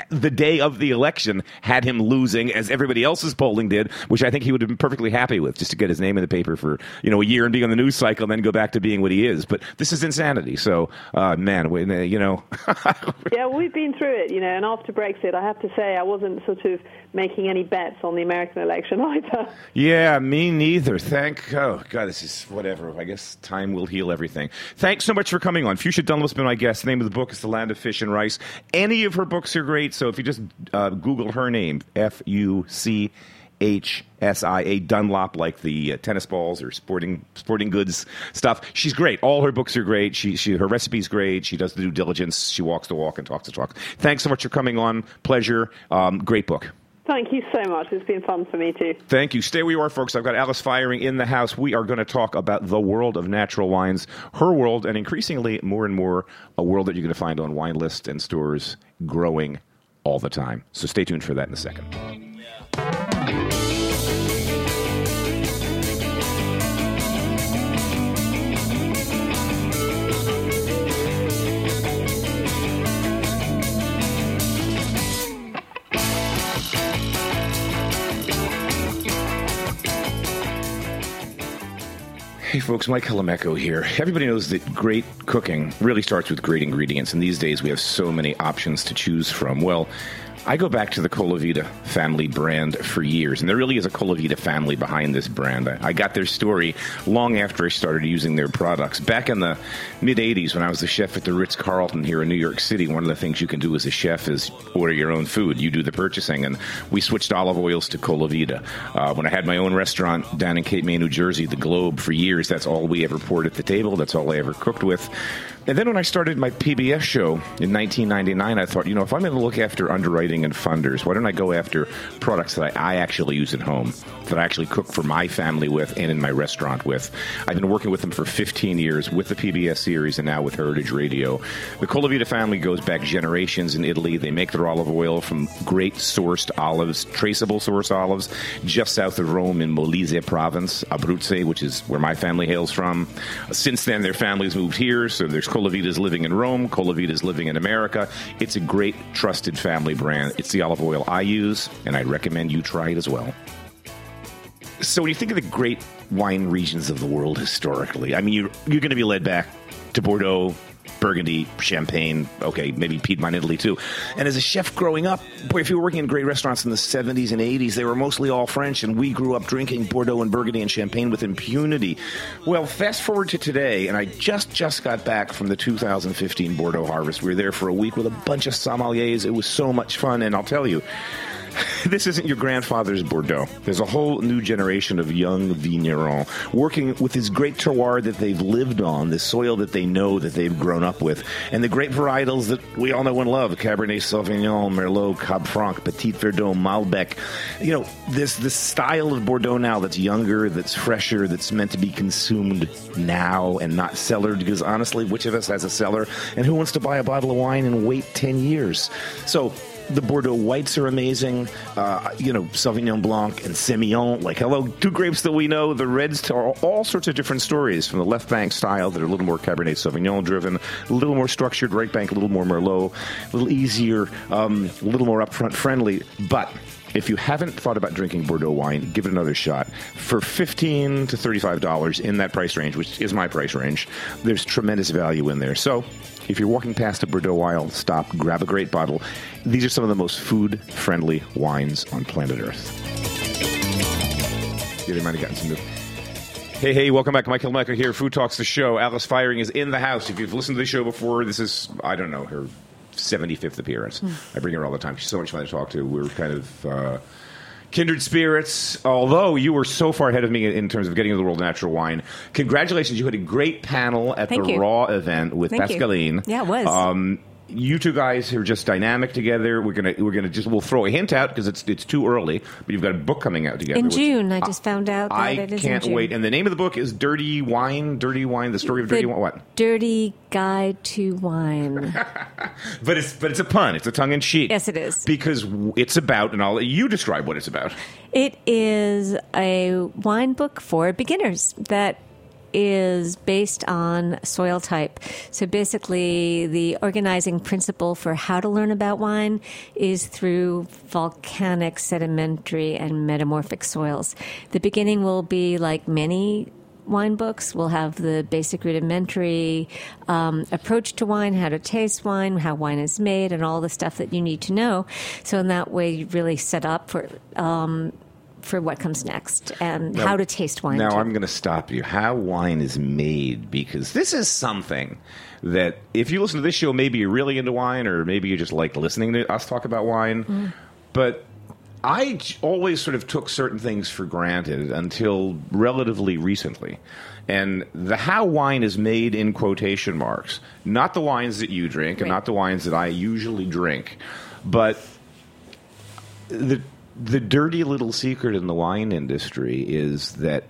the day of the election had him losing as everybody else's polling did, which I think he would have been perfectly happy with, just to get his name in the paper for you know a year and be on the news cycle, and then go back to being what he is. But this is insanity. So, uh, man, we- you know, Yeah, we've been through it, you know, and after Brexit, I have to say I wasn't sort of making any bets on the American election either. yeah, me neither. Thank oh god, this is whatever. I guess time will heal everything. Thanks so much for coming on. Fuchsia Dunlop's been my guest. The name of the book is The Land of Fish and Rice. Any of her books are great. So if you just uh, Google her name, F U C. H S I A Dunlop, like the uh, tennis balls or sporting sporting goods stuff. She's great. All her books are great. She, she her recipe's great. She does the due diligence. She walks the walk and talks the talk. Thanks so much for coming on. Pleasure. Um, great book. Thank you so much. It's been fun for me too. Thank you. Stay where you are, folks. I've got Alice Feiring in the house. We are going to talk about the world of natural wines, her world, and increasingly more and more a world that you're going to find on wine lists and stores growing all the time. So stay tuned for that in a second. Hey folks, Mike Colameco here. Everybody knows that great cooking really starts with great ingredients, and these days we have so many options to choose from. Well, I go back to the Colavita family brand for years, and there really is a Colavita family behind this brand. I, got their story long after I started using their products. Back in the mid 80s, when I was the chef at the Ritz Carlton here in New York City, one of the things you can do as a chef is order your own food. You do the purchasing, and we switched olive oils to Colavita. Uh, when I had my own restaurant down in Cape May, New Jersey, the Globe, for years, that's all we ever poured at the table. That's all I ever cooked with. And then when I started my PBS show in 1999, I thought, you know, if I'm going to look after underwriting and funders, why don't I go after products that I, I actually use at home, that I actually cook for my family with and in my restaurant with? I've been working with them for 15 years with the PBS series and now with Heritage Radio. The Colavita family goes back generations in Italy. They make their olive oil from great sourced olives, traceable source olives, just south of Rome in Molise province, Abruzzo, which is where my family hails from. Since then, their families moved here, so there's Colavitas living in Rome, Colavita is living in America. It's a great, trusted family brand. It's the olive oil I use, and I'd recommend you try it as well. So, when you think of the great wine regions of the world historically, I mean, you're, you're going to be led back to Bordeaux, Burgundy, Champagne, okay, maybe Piedmont, Italy too. And as a chef growing up, boy, if you were working in great restaurants in the 70s and 80s, they were mostly all French, and we grew up drinking Bordeaux and Burgundy and Champagne with impunity. Well, fast forward to today, and I just just got back from the 2015 Bordeaux harvest. We were there for a week with a bunch of sommeliers. It was so much fun, and I'll tell you, this isn't your grandfather's Bordeaux. There's a whole new generation of young vignerons working with this great terroir that they've lived on, this soil that they know that they've grown up with, and the great varietals that we all know and love: Cabernet Sauvignon, Merlot, Cab Franc, Petit Verdot, Malbec. You know, this this style of Bordeaux now that's younger, that's fresher, that's meant to be consumed now and not cellared. Because honestly, which of us has a cellar, and who wants to buy a bottle of wine and wait ten years? So the Bordeaux whites are amazing. Uh, you know, Sauvignon Blanc and Semillon. Like, hello, two grapes that we know. The reds tell all sorts of different stories from the left bank style that are a little more Cabernet Sauvignon driven, a little more structured, right bank, a little more Merlot, a little easier, um, a little more upfront friendly. But if you haven't thought about drinking Bordeaux wine, give it another shot. For fifteen to thirty-five dollars in that price range, which is my price range, there's tremendous value in there. So, if you're walking past a Bordeaux wine, stop, grab a great bottle. These are some of the most food-friendly wines on planet Earth. Yeah, they might have gotten some new. Hey, hey, welcome back. Michael Michael here. Food Talks, the show. Alice Feiring is in the house. If you've listened to the show before, this is, I don't know, her 75th appearance. I bring her all the time. She's so much fun to talk to. We're kind of uh, kindred spirits. Although you were so far ahead of me in terms of getting into the world of natural wine. Congratulations. You had a great panel at Thank the you. Raw event with Thank you. Pascaline. Yeah, it was. Um, you two guys are just dynamic together. We're gonna we're gonna just we'll throw a hint out because it's it's too early. But you've got a book coming out together In June, I just found out that I it can't wait. And the name of the book is Dirty Wine. Dirty Wine. The story of Dirty Wine. What? Dirty Guide to Wine. But it's but it's a pun. It's a tongue in cheek. Yes, it is. because it's about, and I'll let you describe what it's about. It is a wine book for beginners that is based on soil type. So basically, the organizing principle for how to learn about wine is through volcanic, sedimentary, and metamorphic soils. The beginning will be like many wine books will have the basic rudimentary um, approach to wine, how to taste wine, how wine is made, and all the stuff that you need to know. So in that way, you really set up for um, for what comes next and how to taste wine. Now too. I'm going to stop you. How wine is made because this is something that if you listen to this show, maybe you're really into wine, or maybe you just like listening to us talk about wine. Mm. But I always sort of took certain things for granted until relatively recently. And the how wine is made in quotation marks, not the wines that you drink and Right. not the wines that I usually drink, but the the dirty little secret in the wine industry is that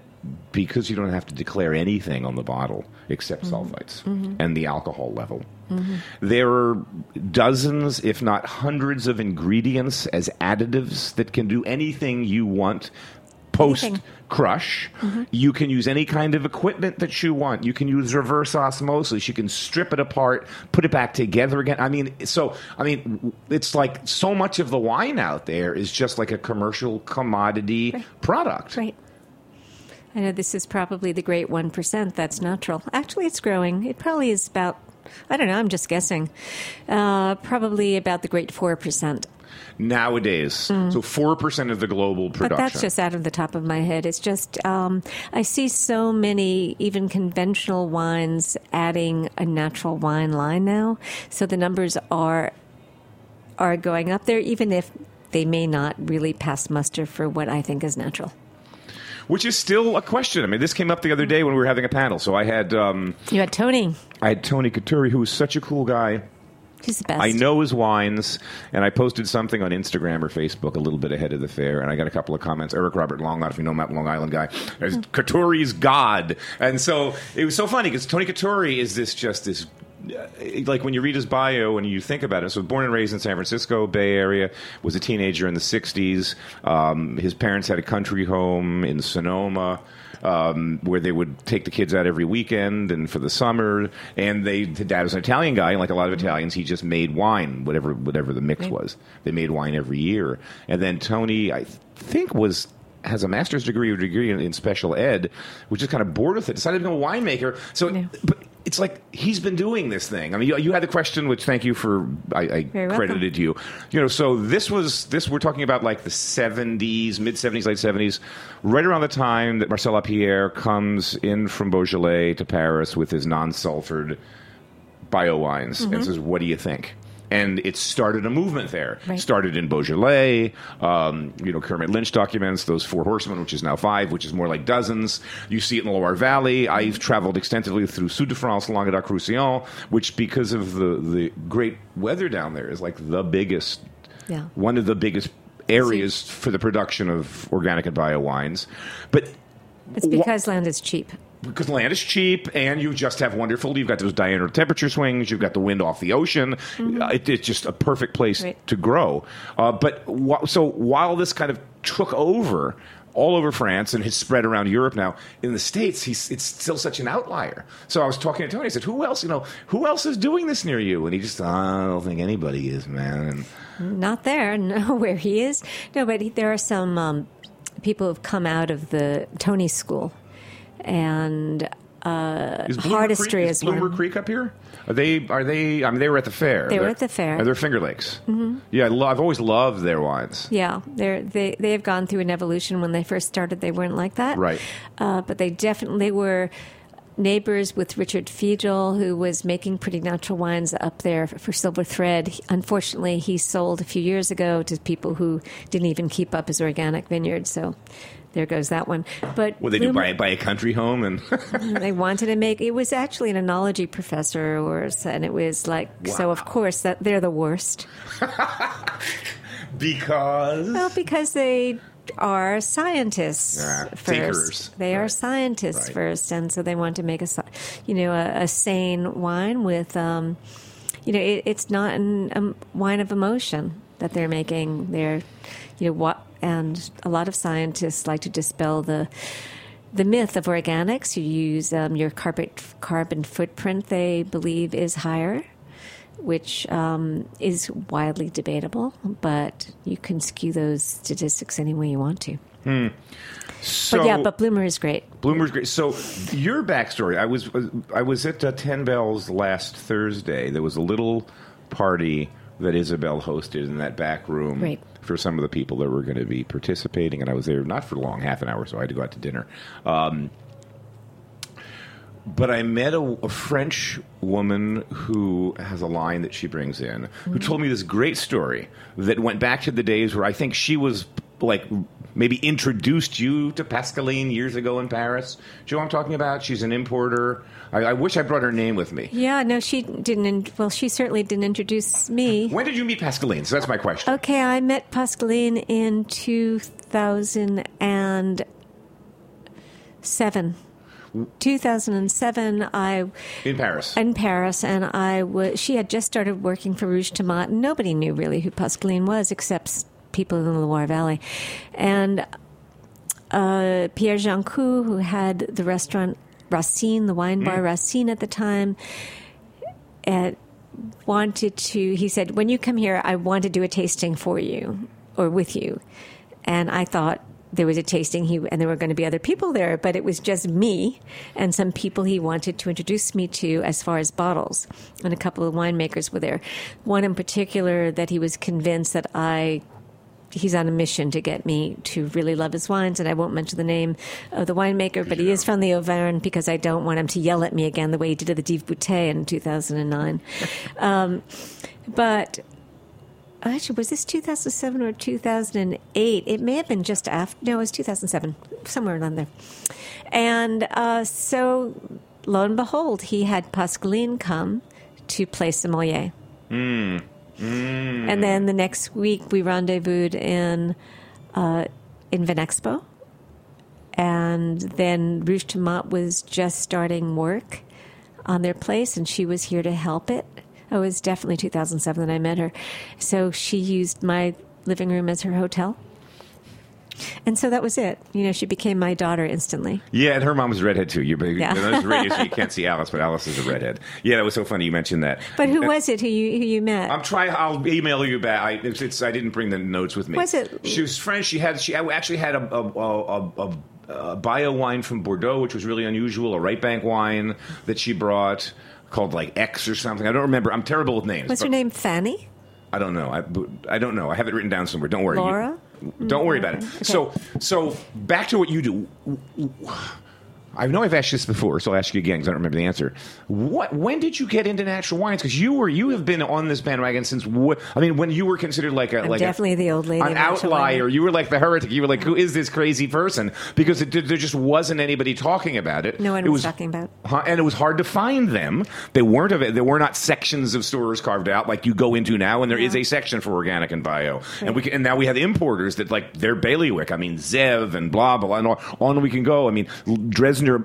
because you don't have to declare anything on the bottle except mm-hmm. sulfites mm-hmm. and the alcohol level. Mm-hmm. There are dozens, if not hundreds, of ingredients as additives that can do anything you want post crush. You can use any kind of equipment that you want. You can use reverse osmosis. You can strip it apart, put it back together again. I mean, so I mean, it's like so much of the wine out there is just like a commercial commodity product. Right. I know this is probably the great 1% that's natural. Actually, it's growing. It probably is about, I don't know, I'm just guessing, uh, probably about the great 4%. Nowadays, so four percent of the global production. Mm. But that's just out of the top of my head. It's just, um, I see so many, even conventional wines, adding a natural wine line now. So the numbers are are going up there, even if they may not really pass muster for what I think is natural. which is still a question. I mean, this came up the other day when we were having a panel. So I had um, You had Tony. I had Tony Coturri, who was such a cool guy. He's the best. I know his wines, and I posted something on Instagram or Facebook a little bit ahead of the fair, and I got a couple of comments. Eric Robert Long, not if you know him, that Long Island guy, as Coturri's God, and so it was so funny because Tony Coturri is this just this. uh, Like when you read his bio and you think about it, so born and raised in San Francisco Bay Area, was a teenager in the '60s. Um, his parents had a country home in Sonoma um, where they would take the kids out every weekend and for the summer. And they, the dad was an Italian guy, and like a lot of Italians, he just made wine, whatever whatever the mix was. They made wine every year. And then Tony, I think, was has a master's degree or degree in, in special ed, which is kind of bored with it. Decided to become a winemaker. So, Yeah. but. It's like he's been doing this thing. I mean, you, you had the question, which thank you for I, I Very welcome. credited you. You know, so this was this. We're talking about like the seventies, mid seventies, late seventies, right around the time that Marcel Lapierre comes in from Beaujolais to Paris with his non-sulfured bio wines Mm-hmm. and says, "What do you think?" And it started a movement there. Right. Started in Beaujolais, um, you know, Kermit Lynch documents those four horsemen, which is now five, which is more like dozens. You see it in the Loire Valley. I've traveled extensively through Sud de France, Languedoc-Roussillon, which, because of the the great weather down there, is like the biggest, Yeah. one of the biggest areas for the production of organic and bio wines. But It's because land is cheap. Because land is cheap and you just have wonderful you've got those diurnal temperature swings you've got the wind off the ocean Uh, it, it's just a perfect place Mm-hmm. Right. to grow uh, but wh- so while this kind of took over all over France and has spread around Europe now. In the States, he's it's still such an outlier. So I was talking to Tony. I said, "Who else? You know, who else is doing this near you?" And he just, "I don't think anybody is, man." And Not there, no, where he is. No, but he, there are some um, people who've come out of the Tony School, and uh, Is Bloomer Hardistry Creek, is is Bloomer one. Creek up here? Are they? Are they? I mean, they were at the fair. They were They're- at the fair. uh, They're Finger Lakes. Mm-hmm. Yeah, I I've always loved their wines. Yeah, they're, they they have gone through an evolution. When they first started, they weren't like that, Right. Uh, but they definitely were neighbors with Richard Figiel, who was making pretty natural wines up there for Silver Thread. Unfortunately, he sold a few years ago to people who didn't even keep up his organic vineyard. So there goes that one. But What they do buy buy a country home and they wanted to make it was actually an enology professor or and it was like so of course that they're the worst because well because they are scientists Yeah, first thinkers. they are scientists Right. first and so they want to make a you know a, a sane wine with um you know it, it's not a wine of emotion that they're making they're you know what and a lot of scientists like to dispel the the myth of organics. You use um, your carbon carbon footprint. They believe is higher, which um, is widely debatable, but you can skew those statistics any way you want to. so but yeah, but Bloomer is great. Bloomer's great. So your backstory. I was I was at uh, Ten Bells last Thursday. There was a little party that Isabel hosted in that back room Right. for some of the people that were going to be participating, and I was there not for long, half an hour, so I had to go out to dinner. Um, but I met a, a French woman who has a line that she brings in, who told me this great story that went back to the days where I think she was like maybe introduced you to Pascaline years ago in Paris. Do you know what I'm talking about? She's an importer. I, I wish I brought her name with me. Yeah, no, she didn't. in- Well, she certainly didn't introduce me. When did you meet Pascaline? So that's my question. Okay, I met Pascaline in 2007. 2007, I In Paris. in Paris, and I was. She had just started working for Rouge Tomate. and Nobody knew really who Pascaline was, except people in the Loire Valley, and uh, Pierre Jancou, who had the restaurant Racine, the wine bar mm. Racine at the time, and wanted to. He said, "When you come here, I want to do a tasting for you or with you," and I thought. There was a tasting, he and there were going to be other people there, but it was just me and some people he wanted to introduce me to as far as bottles, and a couple of winemakers were there. One in particular that he was convinced that I he's on a mission to get me to really love his wines, and I won't mention the name of the winemaker, but he is from the Auvergne because I don't want him to yell at me again the way he did at the Dive Bouteille in 2009. um, but actually, was this 2007 or 2008? It may have been just after. No, it was 2007, somewhere around there. And uh, so, lo and behold, he had Pascaline come to play sommelier. And then the next week we rendezvoused in uh, in Vinexpo, and then Rouge Tomate was just starting work on their place, and she was here to help it. Oh, it was definitely 2007 that I met her. So she used my living room as her hotel. And so that was it. You know, she became my daughter instantly. Yeah, and her mom was a redhead too. You, Yeah. you know, this is radio, so you can't see Alice, but Alice is a redhead. Yeah, that was so funny you mentioned that. But who Uh, was it who you, who you met? I'm trying. I'll email you back. I, it's, it's, I didn't bring the notes with me. Was it- She was French. She had. She actually had a, a, a, a, a bio wine from Bordeaux, which was really unusual. A right bank wine that she brought called like X or something. I don't remember. I'm terrible with names. What's her name? Fanny? I don't know. I, I don't know. I have it written down somewhere. Don't worry. You- Laura? Don't worry about it. Mm-hmm. So, so back to what you do. I know I've asked this before, so I'll ask you again because I don't remember the answer. What? When did you get into natural wines? Because you were you have been on this bandwagon since. Wh- I mean, when you were considered like a I'm like definitely a, the old lady an outlier. wine. You were like the heretic. You were like, who is this crazy person? Because it, there just wasn't anybody talking about it. No one it was talking about. Huh, and it was hard to find them. They weren't of There were not sections of stores carved out like you go into now, and there is Yeah. a section for organic and bio. And we can, and now we have importers that like they're bailiwick. I mean Zev and blah blah, and on, on we can go. I mean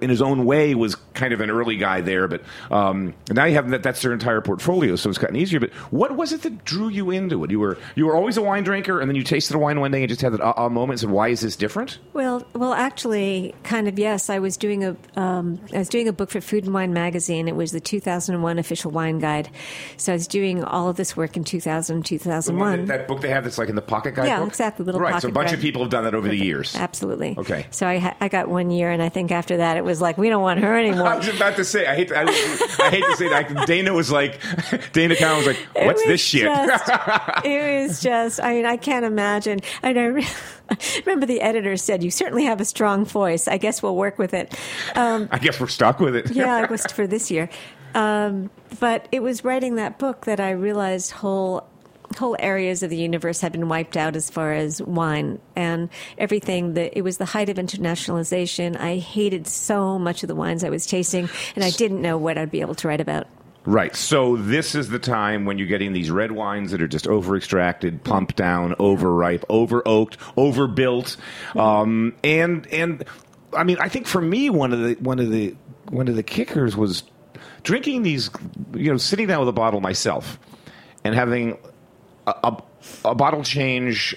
In his own way was kind of an early guy there, but um, now you have that. That's their entire portfolio, so it's gotten easier. But what was it that drew you into it? You were you were always a wine drinker, and then you tasted a wine one day and just had that aha moment and said, "Why is this different?" Well, well, actually, kind of yes. I was doing a um, I was doing a book for Food and Wine magazine. It was the 2001 official wine guide. So I was doing all of this work in 2000, The 2001. that, that book they have that's like in the pocket guide. Yeah, exactly, little right. so a bunch of people have done that over the years. Absolutely. Okay. So I ha- I got one year, and I think after that that. It was like we don't want her anymore. I was about to say. I hate. To, I, I hate to say that. Dana was like, Dana Cowan was like, "What's was this shit?" just- it was just. I mean, I can't imagine. I re- remember the editor said, "You certainly have a strong voice. I guess we'll work with it." Um, I guess we're stuck with it. yeah, it was for this year. Um, but it was writing that book that I realized whole whole areas of the universe had been wiped out as far as wine and everything that it was the height of internationalization. I hated so much of the wines I was tasting and I didn't know what I'd be able to write about. Right. So this is the time when you're getting these red wines that are just over extracted, pumped down, overripe, over oaked, overbuilt, um, and and I mean, I think for me one of the one of the one of the kickers was drinking these, you know, sitting down with a bottle myself and having a, a, bottle change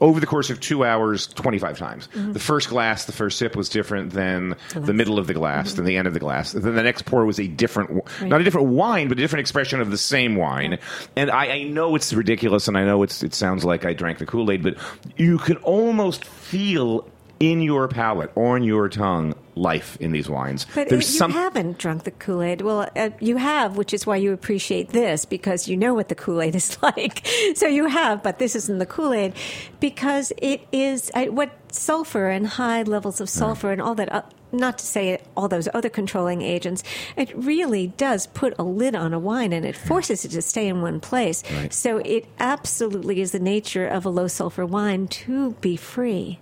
over the course of two hours 25 times. Mm-hmm. The first glass the first sip was different than the middle of the glass mm-hmm. than the end of the glass. Then the next pour was a different w- not a different wine but a different expression of the same wine. And I, I know it's ridiculous and i know it's, it sounds like i drank the kool-aid but you can almost feel in your palate or in your tongue life in these wines But there's you some haven't drunk the Kool Aid. Well, uh, you have, which is why you appreciate this because you know what the Kool Aid is like. so you have, but this isn't the Kool Aid because it is I, what sulfur and high levels of sulfur and all that. Not to say all those other controlling agents, it really does put a lid on a wine and it forces it to stay in one place. Right. So it absolutely is the nature of a low sulfur wine to be free.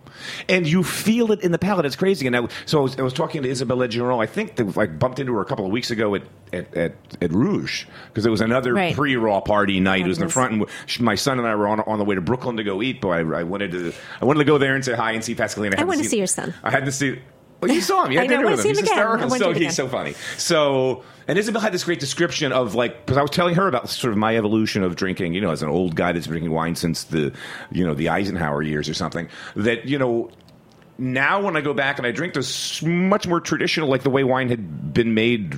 and you feel it in the palate. It's crazy. And I, so I was, I was talking to Isabelle Legeron. I think that I bumped into her a couple of weeks ago at at, at, at Rouge because it was another Right. pre-raw party night. It was in the front, and she, my son and I were on, on the way to Brooklyn to go eat. But I, I wanted to I wanted to go there and say hi and see Pascalina. I hadn't wanna see your son. I had to see. Well, you saw him. You had I dinner wanna with him. He's him again. I hysterical. So he's so funny. So, and Isabel had this great description of like because I was telling her about sort of my evolution of drinking. You know, as an old guy that's been drinking wine since the you know the Eisenhower years or something. That you know now when I go back and I drink this much more traditional, like the way wine had been made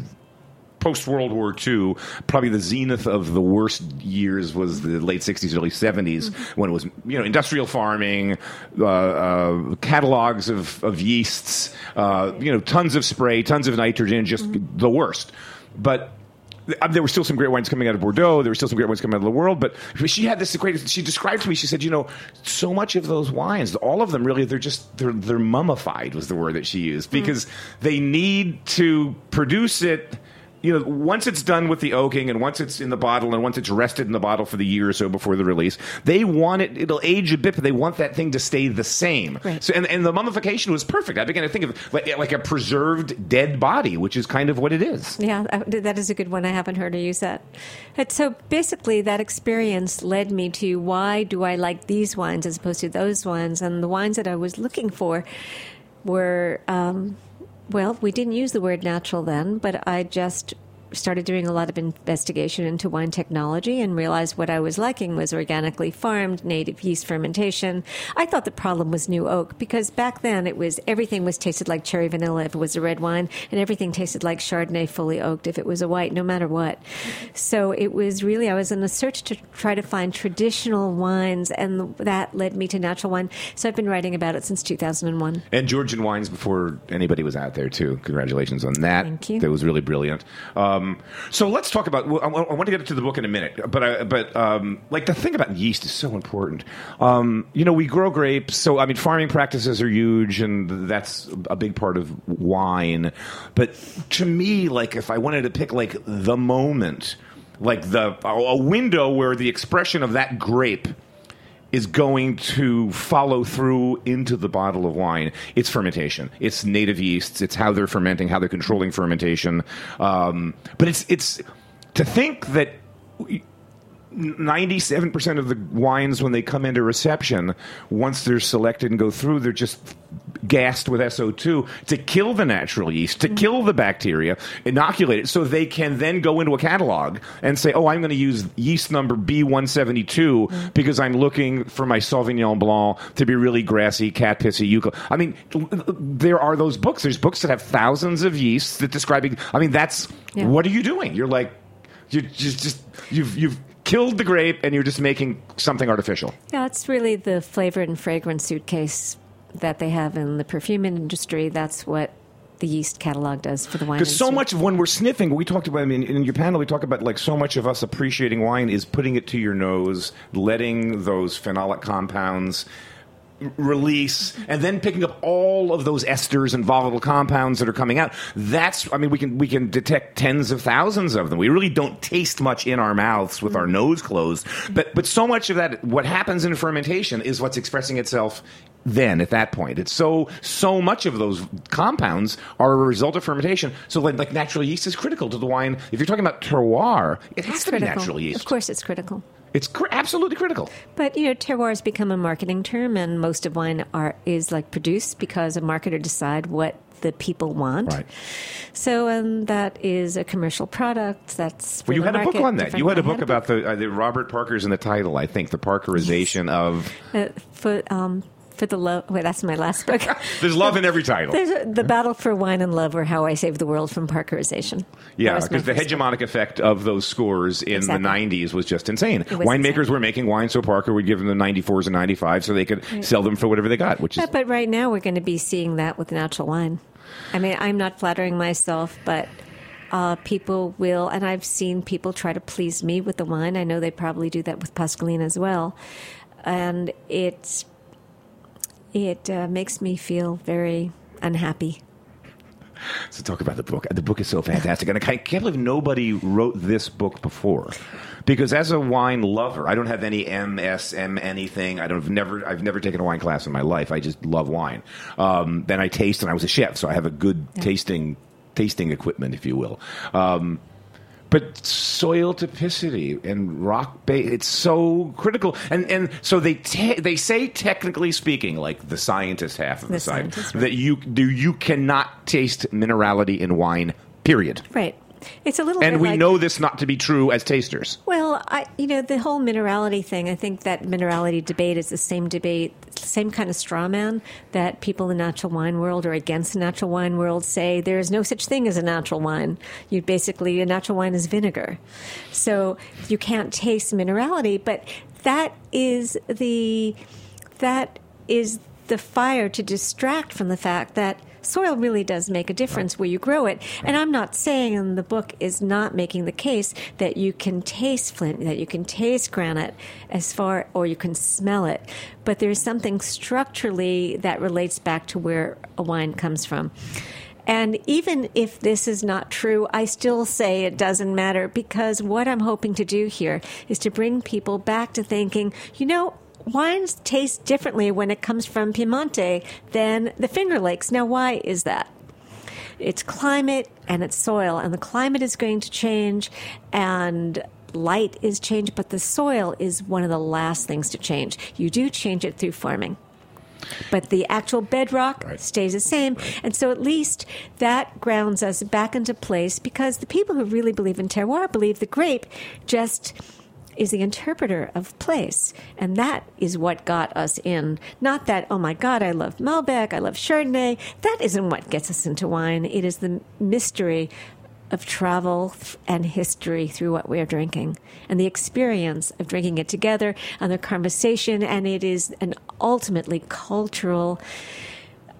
post World War II, probably the zenith of the worst years was the late '60s, early '70s, when it was you know industrial farming, uh, uh, catalogs of, of yeasts, uh, you know tons of spray, tons of nitrogen, just the worst. But uh, there were still some great wines coming out of Bordeaux. There were still some great wines coming out of the world. But she had this great. She described to me. She said, you know, so much of those wines, all of them, really, they're just they're they're mummified was the word that she used because they need to produce it. You know, once it's done with the oaking, and once it's in the bottle, and once it's rested in the bottle for the year or so before the release, they want it. It'll age a bit, but they want that thing to stay the same. Right. So, and, and the mummification was perfect. I began to think of like, like a preserved dead body, which is kind of what it is. Yeah, uh, that is a good one. I haven't heard her use that. But so basically, that experience led me to why do I like these wines as opposed to those wines? And the wines that I was looking for were, um, well, we didn't use the word natural then, but I just started doing a lot of investigation into wine technology and realized what I was liking was organically farmed, native yeast fermentation. I thought the problem was new oak because back then it was everything was tasted like cherry vanilla if it was a red wine, and everything tasted like Chardonnay fully oaked if it was a white, no matter what. So it was really I was in a search to try to find traditional wines, and that led me to natural wine. So I've been writing about it since 2001. And Georgian wines before anybody was out there too. Congratulations on that. Thank you. That was really brilliant. Um, so let's talk about. I, I want to get to the book in a minute, but I, but um, like the thing about yeast is so important. Um, you know, we grow grapes, so I mean, farming practices are huge, and that's a big part of wine. But to me, like if I wanted to pick like the moment, like the a window where the expression of that grape is going to follow through into the bottle of wine. It's fermentation. It's native yeasts. It's how they're fermenting, how they're controlling fermentation. Um, but it's it's to think that. 97% of the wines when they come into reception once they're selected and go through they're just gassed with SO2 to kill the natural yeast to kill the bacteria inoculate it so they can then go into a catalog and say oh I'm going to use yeast number B172 because I'm looking for my Sauvignon Blanc to be really grassy cat pissy eucalypt I mean there are those books. There's books that have thousands of yeasts that describing I mean that's Yeah. what are you doing? You're like you just just you've you've killed the grape and you're just making something artificial. Yeah, it's really the flavor and fragrance suitcase that they have in the perfume industry, that's what the yeast catalog does for the wine. Because so much of when we're sniffing, we talked about I mean, in your panel. We talk about like so much of us appreciating wine is putting it to your nose, letting those phenolic compounds release and then picking up all of those esters and volatile compounds that are coming out that's i mean we can we can detect tens of thousands of them. We really don't taste much in our mouths with our nose closed but but so much of that what happens in fermentation is what's expressing itself then at that point. It's so so much of those compounds are a result of fermentation. So like, like natural yeast is critical to the wine. If you're talking about terroir it has It's to critical. be natural yeast. Of course, it's critical. It's cr- absolutely critical But you know, terroir has become a marketing term, and most of wine are is like produced because a marketer decide what the people want. Right. So, and that is a commercial product. That's for Well, you had a book on that. You had a book about the, uh, the Robert Parker's in the title, I think, the Parkerization of. uh, for um for the love. Wait, that's my last book. There's love in every title. There's a, the battle for wine and love, or how I saved the world from Parkerization. Yeah, because the first book. hegemonic effect of those scores in Exactly. the 90s was just insane. was Winemakers insane. were making wine, so Parker would give them the 94s and 95s so they could sell them for whatever they got, which is. But right now we're going to be seeing that with natural wine. I mean, I'm not flattering myself, but uh, people will, and I've seen people try to please me with the wine. I know they probably do that with Pascaline as well, and it's it uh, makes me feel very unhappy. So talk about the book. The book is so fantastic, and I can't believe nobody wrote this book before. Because as a wine lover, I don't have any MSM anything. I don't have never. I've never taken a wine class in my life. I just love wine. Um, then I taste, and I was a chef, so I have a good tasting tasting equipment, if you will. Um, but soil typicity and rock base it's so critical and and so they te- they say technically speaking like the scientist half of the, The side right. that you do you cannot taste minerality in wine period Right. It's a little and we like, know this not to be true as tasters Well, I, you know, the whole minerality thing, I think that minerality debate is the same debate, same kind of straw man that people in the natural wine world or against the natural wine world say there is no such thing as a natural wine. You basically, a natural wine is vinegar. So you can't taste minerality, but that is the, that is the fire to distract from the fact that soil really does make a difference where you grow it. And I'm not saying, the book is not making the case that you can taste flint, that you can taste granite as far, or you can smell it. But there's something structurally that relates back to where a wine comes from. And even if this is not true, I still say it doesn't matter because what I'm hoping to do here is to bring people back to thinking, you know, wines taste differently when it comes from Piemonte than the Finger Lakes. Now, why is that? It's climate and it's soil, and the climate is going to change, and light is changed, but the soil is one of the last things to change. You do change it through farming but the actual bedrock Right. stays the same. And so at least that grounds us back into place because the people who really believe in terroir believe the grape just is the interpreter of place. And that is what got us in. Not that, oh my God, I love Malbec, I love Chardonnay. That isn't what gets us into wine. It is the mystery of travel and history through what we're drinking and the experience of drinking it together and the conversation. And it is an ultimately cultural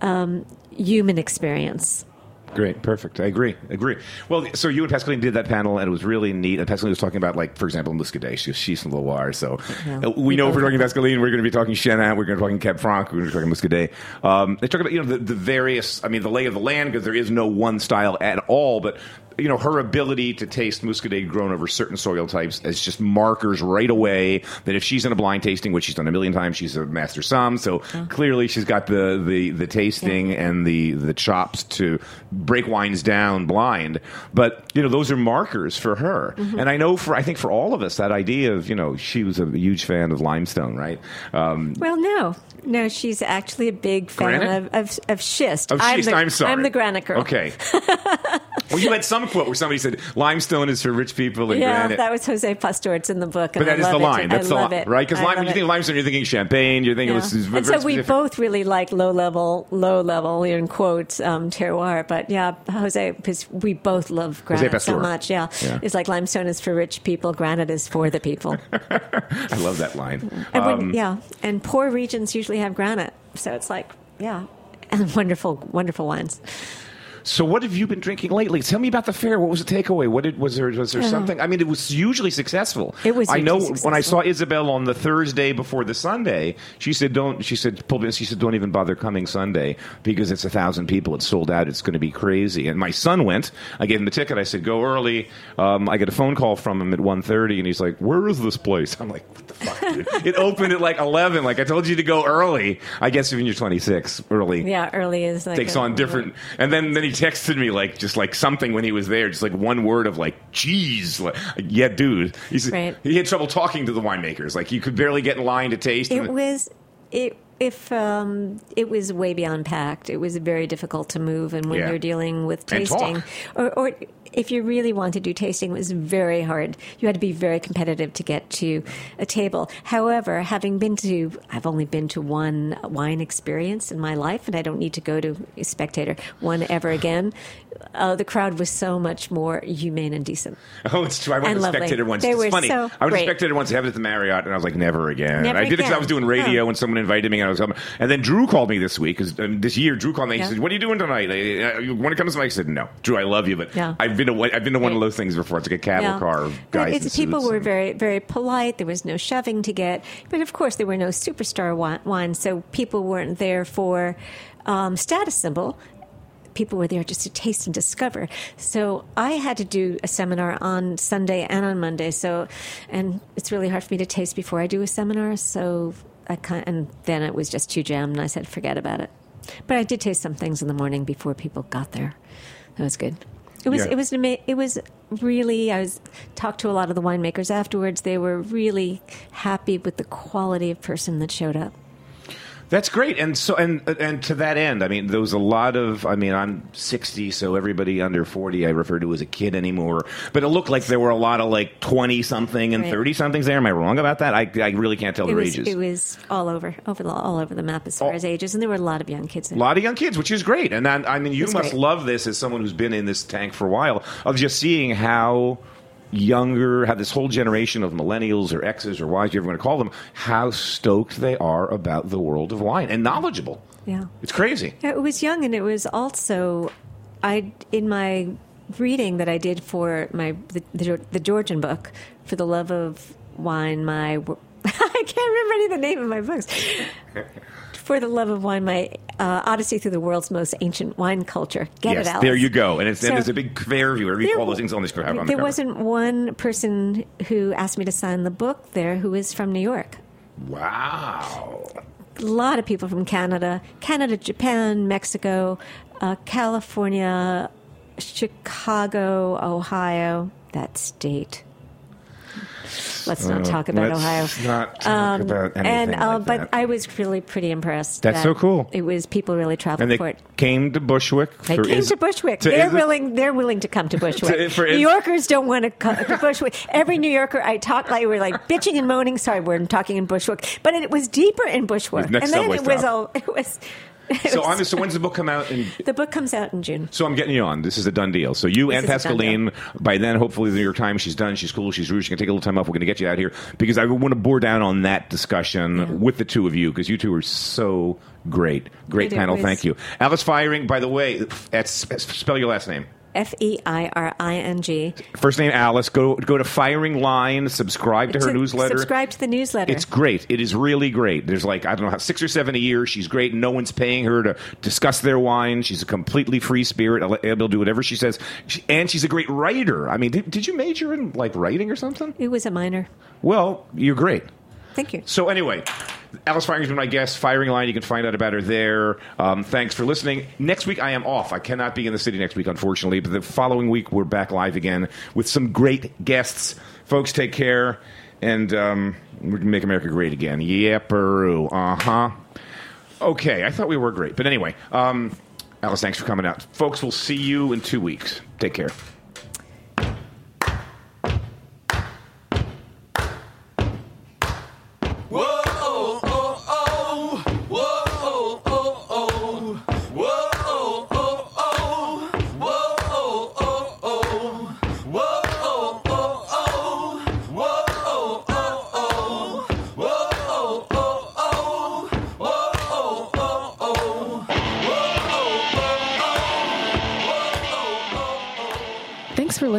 um, human experience. Great, perfect. I agree. Agree. Well, so you and Pascaline did that panel, and it was really neat. And Pascaline was talking about, like, for example, Muscadet. She, she's from Loire, so Yeah. uh, we know if we're talking Pascaline, we're going to be talking Chenin, we're going to be talking Cab Franc, we're going to be talking Muscadet. Um, they talk about, you know, the, the various, I mean, the lay of the land, because there is no one style at all, but you know, her ability to taste Muscadet grown over certain soil types as just markers right away that if she's in a blind tasting, which she's done a million times, she's a master som. So clearly she's got the, the, the tasting and the, the chops to break wines down blind. But, you know, those are markers for her. And I know for, I think for all of us, that idea of, you know, she was a huge fan of limestone, right? Um, Well, no. No, she's actually a big fan of, of, of schist. of I'm, schist, the, I'm sorry. I'm the granite girl. Okay. well, you had some quote where somebody said limestone is for rich people and Yeah, granite. that was Jose Pastor. It's in the book. But that I is the it. line. That's I the line, it. right? Because when you it. think of limestone, you're thinking champagne. You're thinking Yeah. it was, and so we both really like low level, low level in quotes um, terroir. But yeah, Jose, because we both love granite so much. Yeah. Yeah. it's like limestone is for rich people, granite is for the people. I love that line. And when, Um, yeah, and poor regions usually have granite, so it's like yeah, and wonderful, wonderful wines. So, what have you been drinking lately? Tell me about the fair. What was the takeaway? What did was there? Was there something? I mean, it was usually successful. It was I know hugely when I saw. Isabel on the Thursday before the Sunday, she said, "Don't." She said, pulled "She said, don't even bother coming Sunday because it's a thousand people. It's sold out. It's going to be crazy." And my son went. I gave him the ticket. I said, "Go early." Um, I get a phone call from him at 1.30 and he's like, "Where is this place?" I'm like, "What the fuck, dude?" it opened at like eleven. Like I told you to go early. I guess when you're 26, early Yeah, early is like takes a- on different and then then he texted me like just like something when he was there just like one word of like geez like, yeah dude He's, Right. he had trouble talking to the winemakers like you could barely get in line to taste It and- was it if um, it was way beyond packed. It was very difficult to move, and when Yeah. you're dealing with tasting, or, or if you really want to do tasting, it was very hard. You had to be very competitive to get to a table. However, having been to, I've only been to one wine experience in my life, and I don't need to go to a spectator one ever again. Uh, the crowd was so much more humane and decent. oh it's true I went And to lovely. spectator once They it's were funny so I went to spectator once I it at the Marriott and I was like never again Never I did it because I was doing radio Oh. and someone invited me and I was and then Drew called me this week 'cause, um, this year Drew called me Yeah. he said what are you doing tonight uh, you want to come to something I said no Drew I love you but Yeah. I've been to one- I've been to one of those things before it's like a cattle Yeah. car guys it's, people were and- very, very polite. There was no shoving to get, but of course there were no superstar wines, so people weren't there for um, status symbol. People were there just to taste and discover. So I had to do a seminar on Sunday and on Monday. So, and it's really hard for me to taste before I do a seminar. So I kind, and then it was just too jammed, and I said forget about it. But I did taste some things in the morning before people got there. That was good. It was Yeah. it was ama- it was really I was talked to a lot of the winemakers afterwards. They were really happy with the quality of person that showed up. That's great, and so and and to that end, I mean, there was a lot of. I mean, I'm 60, so everybody under 40 I refer to as a kid anymore. But it looked like there were a lot of like 20 something and Right. 30 somethings there. Am I wrong about that? I, I really can't tell It their was ages. it was all over over the, all over the map as far Oh. as ages, and there were a lot of young kids. There. a lot of young kids, which is great. And I, I mean, you must great. love this as someone who's been in this tank for a while of just seeing how younger, how this whole generation of millennials or X's or Y's, you ever going to call them, how stoked they are about the world of wine and knowledgeable. Yeah. It's crazy. Yeah, It was young, and it was also I in my reading that I did for my the, the, the Georgian book for the love of wine. My I can't remember any of the name of my books. For the love of wine, my uh, Odyssey through the world's most ancient wine culture. Get yes, it, Alice. there you go. And, it's, and there's a big fair view. There- call those things on this on There cover. wasn't one person who asked me to sign the book there who is from New York. Wow. a lot of people from Canada, Canada, Japan, Mexico, uh, California, Chicago, Ohio, that state. Let's not talk about Uh, Let's Ohio. not talk Um, about anything and uh, like but that. I was really pretty impressed. That's that so cool. It was people really traveled and they for it. came to Bushwick. They came Is- to Bushwick. to they're Is- willing. They're willing to come to Bushwick. To- for New Is- Yorkers don't want to come to Bushwick. Every New Yorker I talk like we're like bitching and moaning. Sorry, we're talking in Bushwick, but it was deeper in Bushwick. And then it was stop. all. It was. So, I'm, so when's the book come out? In, the book comes out in June. so I'm getting you on. This is a done deal. So you This and Pascaline, by then, hopefully, the New York Times, she's done. She's cool. She's rude. She can take a little time off. We're going to get you out here because I want to bore down on that discussion Yeah. with the two of you because you two are so great. Great It panel. Thank you. Alice Feiring, by the way, that's, spell your last name. F E I R I N G. First name Alice. Go go to Feiring Line. Subscribe to her To newsletter. Subscribe to the newsletter. It's great. It is really great. There's like I don't know how six or seven a year. She's great. No one's paying her to discuss their wine. She's a completely free spirit. Able to do whatever she says, she, and she's a great writer. I mean, did, did you major in like writing or something? it was a minor. Well, you're great. Thank you. So anyway, Alice Feiring's been my guest. Feiring Line, you can find out about her there. Um, thanks for listening. Next week I am off. I cannot be in the city next week, unfortunately. But the following week we're back live again with some great guests. Folks, take care, and um, we can make America great again. Yeah, Peru. Uh huh. Okay, I thought we were great, but anyway, um, Alice, thanks for coming out. Folks, we'll see you in two weeks. Take care.